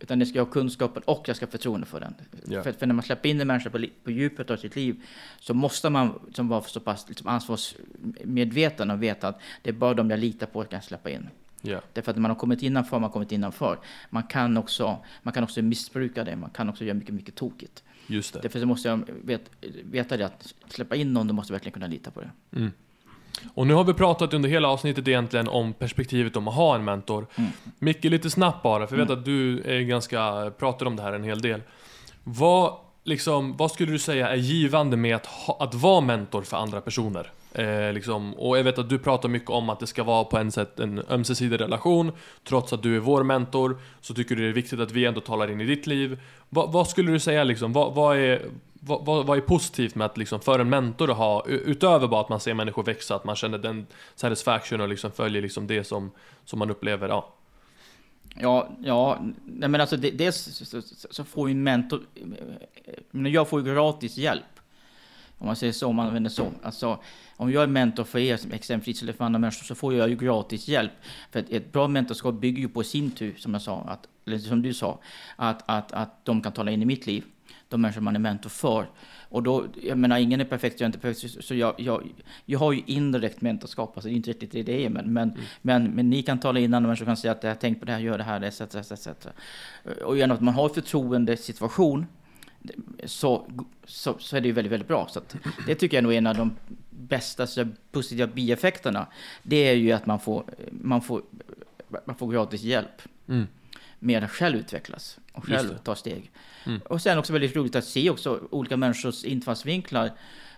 Utan det ska ha kunskapen och jag ska ha förtroende för den. Ja. För, för när man släpper in en människa på, på djupet av sitt liv så måste man som vara så pass liksom, ansvarsmedveten och veta att det är bara de jag litar på jag kan släppa in. Ja. Därför att när man har kommit innanför har man kommit innanför. Man kan också, man kan också missbruka det, man kan också göra mycket, mycket tokigt. Just det. Därför så måste jag vet, veta det att släppa in någon, då måste jag verkligen kunna lita på det. Och nu har vi pratat under hela avsnittet egentligen om perspektivet om att ha en mentor. Mm. Micke, lite snabbt bara, för jag vet att du är ganska, pratar om det här en hel del. Vad, liksom, vad skulle du säga är givande med att, ha, att vara mentor för andra personer? Eh, liksom, och jag vet att du pratar mycket om att det ska vara på en sätt en ömsesidig relation. Trots att du är vår mentor så tycker du det är viktigt att vi ändå talar in i ditt liv. Vad, vad skulle du säga liksom, vad, vad är vad, vad, vad är positivt med att liksom för en mentor att ha, utöver bara att man ser människor växa, att man känner den satisfaction och liksom följer liksom det som, som man upplever, ja. Ja, ja, nej men alltså det, dels så, så, får ju en mentor, men jag får ju gratis hjälp. Om man säger så, om man använder så. Alltså, om jag är mentor för er, som exempelvis, eller för andra människor, så får jag ju gratis hjälp. För ett, ett bra mentorskap bygger ju på sin tur, som jag sa, att, eller som du sa, att, att, att de kan tala in i mitt liv. De människor man är mentor för. Och då, jag menar, ingen är perfekt, jag är inte perfekt, så jag, jag, jag har ju indirekt mentorskap, alltså det är inte riktigt det det är, men, men, men, men ni kan tala in, andra människor kan säga att jag har tänkt på det här, gör det här, etc. etc, etc. Och genom att man har förtroende situation, så, så, så är det ju väldigt, väldigt bra. Så att det tycker jag nog är en av de bästa så positiva bieffekterna. Det är ju att man får, man får, man får gratis hjälp Mm. Med att själv utvecklas och själv ta steg. Mm. Och sen också väldigt roligt att se också olika människors infallsvinklar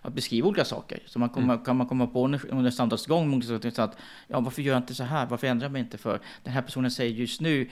att beskriva olika saker. Så man kommer, Mm. kan man komma på under, under samtalets gång olika saker, så att ja, varför gör jag inte så här? Varför ändrar jag mig inte för? Den här personen säger just nu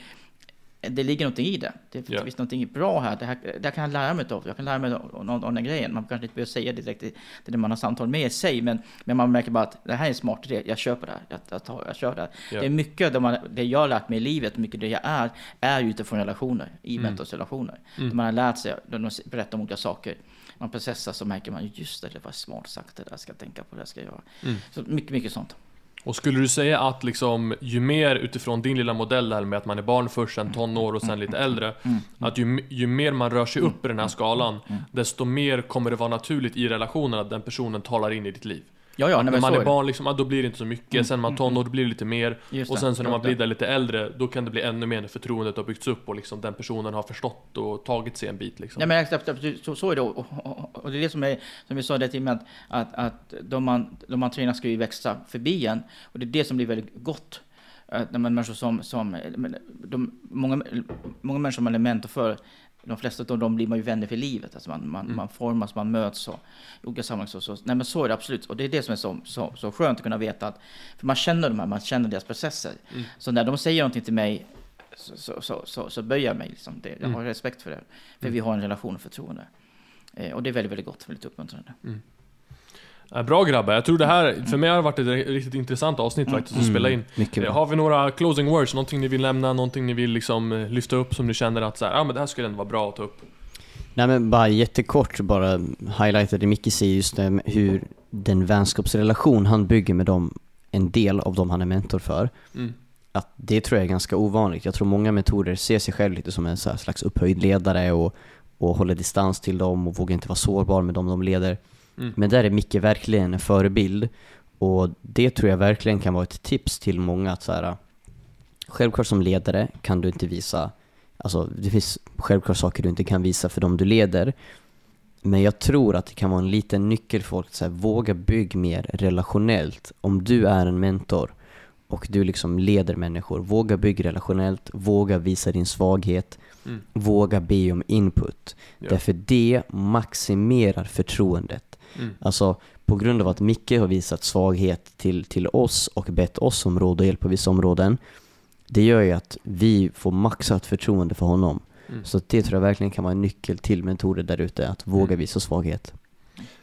det ligger någonting i det. Det finns någonting bra här. Det här, det här kan jag lära mig av. Jag kan lära mig av, av, av den grejen. Man kanske inte behöver säga det direkt till den man har samtal med sig, men, men man märker bara att det här är en smart idé. Jag köper det här. Jag, jag, tar, jag kör det här. Ja. Det är mycket det, man, det jag har lärt mig i livet, mycket det jag är, är utifrån relationer, i Mm. mentorsrelationer. Mm. Man har lärt sig, de berättar om olika saker, man processar så märker man just det, det var smart sagt, det där ska jag tänka på, det där ska jag göra. Mm. Så mycket, mycket sånt. Och skulle du säga att liksom, ju mer utifrån din lilla modell där med att man är barn först, sen tonår och sen lite äldre. Mm. Att ju, ju mer man rör sig upp i den här skalan, Mm. desto mer kommer det vara naturligt i relationen att den personen talar in i ditt liv. Ja, ja, nej, när man är det. barn, liksom, då blir det inte så mycket. Mm, Sen man mm, tonår, då blir det lite mer. Just Och sen så när man blir där lite äldre, då kan det bli ännu mer när förtroendet har byggts upp och liksom den personen har förstått och tagit sig en bit. Liksom. Ja, men så, så är det. Och, och, och, det är det som är, som vi sa det till att, att, att de, man, de man tränar ska ju växa förbi en. Och det är det som blir väldigt gott. Att när man människor som, som de, många, många människor man är mentor för, de flesta av dem blir man ju vänner för livet. Alltså man, man, Mm. man formas, man möts och, i olika sammanhang. Så, så, nej men så är det absolut. Och det är det som är så, så, så skönt att kunna veta att, för man känner de här, man känner deras processer. Mm. Så när de säger någonting till mig så, så, så, så, så böjer jag mig. Liksom. Det, jag Mm. har respekt för det. För vi har en relation och förtroende. Eh, och det är väldigt, väldigt gott, väldigt uppmuntrande. Ja, bra grabbar, jag tror det här, för mig har det varit ett riktigt intressant avsnitt faktiskt att Mm, spela in. Mycket Eh. Har vi några closing words? Någonting ni vill nämna? Någonting ni vill liksom eh, lyfta upp som ni känner att så här, ah, men det här skulle ändå vara bra att ta upp? Nej men bara jättekort bara highlightade Micke säger just det hur den vänskapsrelation han bygger med dem, en del av dem han är mentor för, Mm. att det tror jag är ganska ovanligt. Jag tror många mentorer ser sig själv lite som en slags upphöjd ledare och, och håller distans till dem och vågar inte vara sårbar med dem de leder. Mm. Men där är Micke verkligen en förebild och det tror jag verkligen kan vara ett tips till många att så här, självklart som ledare kan du inte visa, alltså det finns självklart saker du inte kan visa för dem du leder. Men jag tror att det kan vara en liten nyckel för folk att så här, våga bygga mer relationellt. Om du är en mentor och du liksom leder människor, våga bygga relationellt, våga visa din svaghet, Mm. våga be om input. Ja. Därför det maximerar förtroendet. Mm. Alltså på grund av att Micke har visat svaghet till, till oss och bett oss om råd och hjälp på vissa områden. Det gör ju att vi får maxat förtroende för honom. Mm. Så det tror jag verkligen kan vara en nyckel till mentorer där ute, att våga Mm. visa svaghet.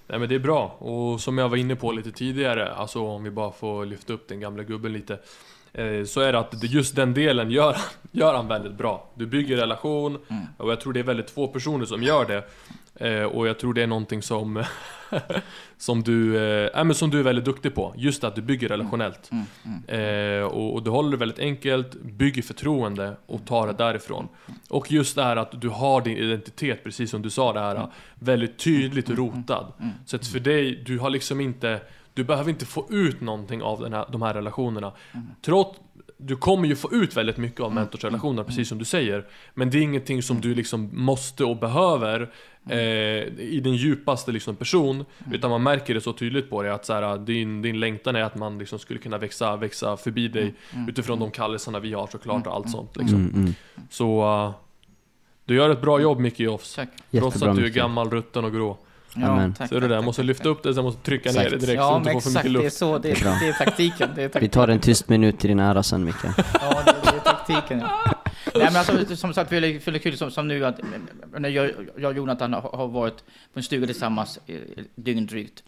Nej men det är bra, och som jag var inne på lite tidigare, alltså om vi bara får lyfta upp den gamla gubben lite eh, Så är det att just den delen gör, gör han väldigt bra Du bygger relation, Mm. och jag tror det är väldigt få personer som gör det eh, Och jag tror det är någonting som Som du, eh, men som du är väldigt duktig på, just att du bygger relationellt Mm. Mm. Eh, och, och du håller det väldigt enkelt, bygger förtroende och tar det därifrån. Och just det här att du har din identitet, precis som du sa det här, väldigt tydligt rotad. Mm. Så att för dig, du har liksom inte, du behöver inte få ut någonting av den här, de här relationerna. Trots, du kommer ju få ut väldigt mycket av mentorsrelationer, precis som du säger. Men det är ingenting som du liksom måste och behöver eh, i din djupaste liksom person. Utan man märker det så tydligt på dig att så här, din, din längtan är att man liksom skulle kunna växa, växa förbi dig utifrån de kallelserna vi har såklart och allt sånt liksom. Mm, mm. Så uh, du gör ett bra jobb Micke Joffs. Tack. Trots Jättebra att du är gammal, rutten och grå. Ja, Amen. tack, Ser du det? Måste tack, lyfta tack. upp det, sen måste trycka ner det Exakt. direkt så Ja, du inte får för exakt. mycket Det är luft. så. Det Det är det är taktiken. Det är taktiken. Vi tar en tyst minut till din ära sen Micke. Ja, det, det är taktiken. Ja. Nej, men alltså, som sagt, väldigt, väldigt kul som, som nu att när jag, jag och Jonathan har, varit på en stuga tillsammans eh, dygn drygt.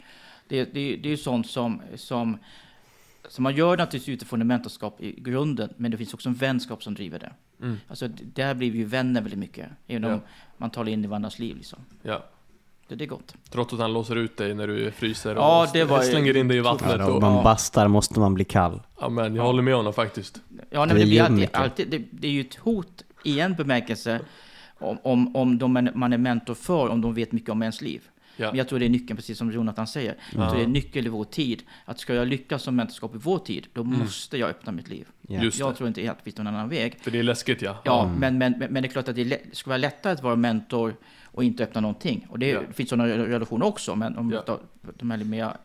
Det, det, det är ju sånt som, som, som man gör naturligtvis utifrån en mentorskap i grunden, men det finns också en vänskap som driver det. Mm. Alltså, där blir vi ju vänner väldigt mycket, även om Ja. man talar in i varandras liv. Liksom. Ja. Det, det är gott. Trots att han låser ut dig när du fryser och Ja, det var ju- slänger in dig i Ja, vattnet. då, och, man Ja. bastar måste man bli kall. ja, men jag håller med honom faktiskt. Ja, nej, Det men det, är blir alltid, det, det är ju ett hot i en bemärkelse om, om, om de man är mentor för, om de vet mycket om ens liv. Ja. Men jag tror det är nyckeln, precis som Jonathan säger. Jag tror det är nyckeln i vår tid. Att ska jag lyckas som mentorskap i vår tid, då måste jag öppna mitt liv. Ja. Just jag det. tror inte att det finns någon annan väg. För det är läskigt ja. Ja, men, men, men men det är klart att det, ska vara lättare att vara mentor och inte öppna någonting. Och det, det finns sådana relationer också, men om Ja. ja. de är lite mer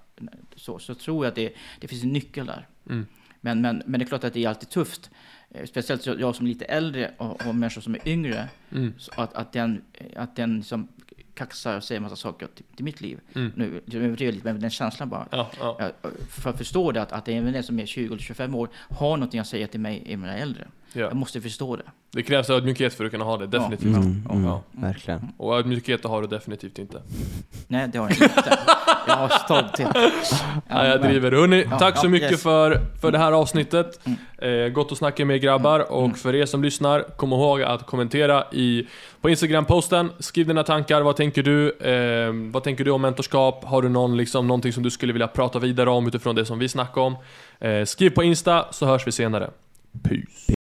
så, så tror jag att det, det finns en nyckel där. Mm. Men, men, men det är klart att det är alltid tufft. Eh, Speciellt jag jag som är lite äldre och, och människor som är yngre. Mm. Att, att den, att den liksom kaxar och säger massa saker till, till mitt liv. Mm. Nu jag överdriver lite, men den känslan bara. Ja, ja. För att förstå det, att, att även den som är 20 eller 25 år har någonting att säga till mig även när äldre. Jag ja. måste förstå det. Det krävs ödmjukhet för att kunna ha det, definitivt. Mm, mm, Ja. Verkligen. Och ödmjukhet har du definitivt inte. Nej, det har jag inte. Jag har stolthet. Ja, jag driver. Hörni, Ja, tack så ja, mycket yes. för, för det här avsnittet. Eh, gott att snacka med er grabbar. Och för er som lyssnar, kom ihåg att kommentera i, på Instagram-posten. Skriv dina tankar. Vad tänker du? Eh, vad tänker du om mentorskap? Har du någon, liksom, någonting som du skulle vilja prata vidare om utifrån det som vi snackade om? Eh, skriv på Insta, så hörs vi senare. Peace.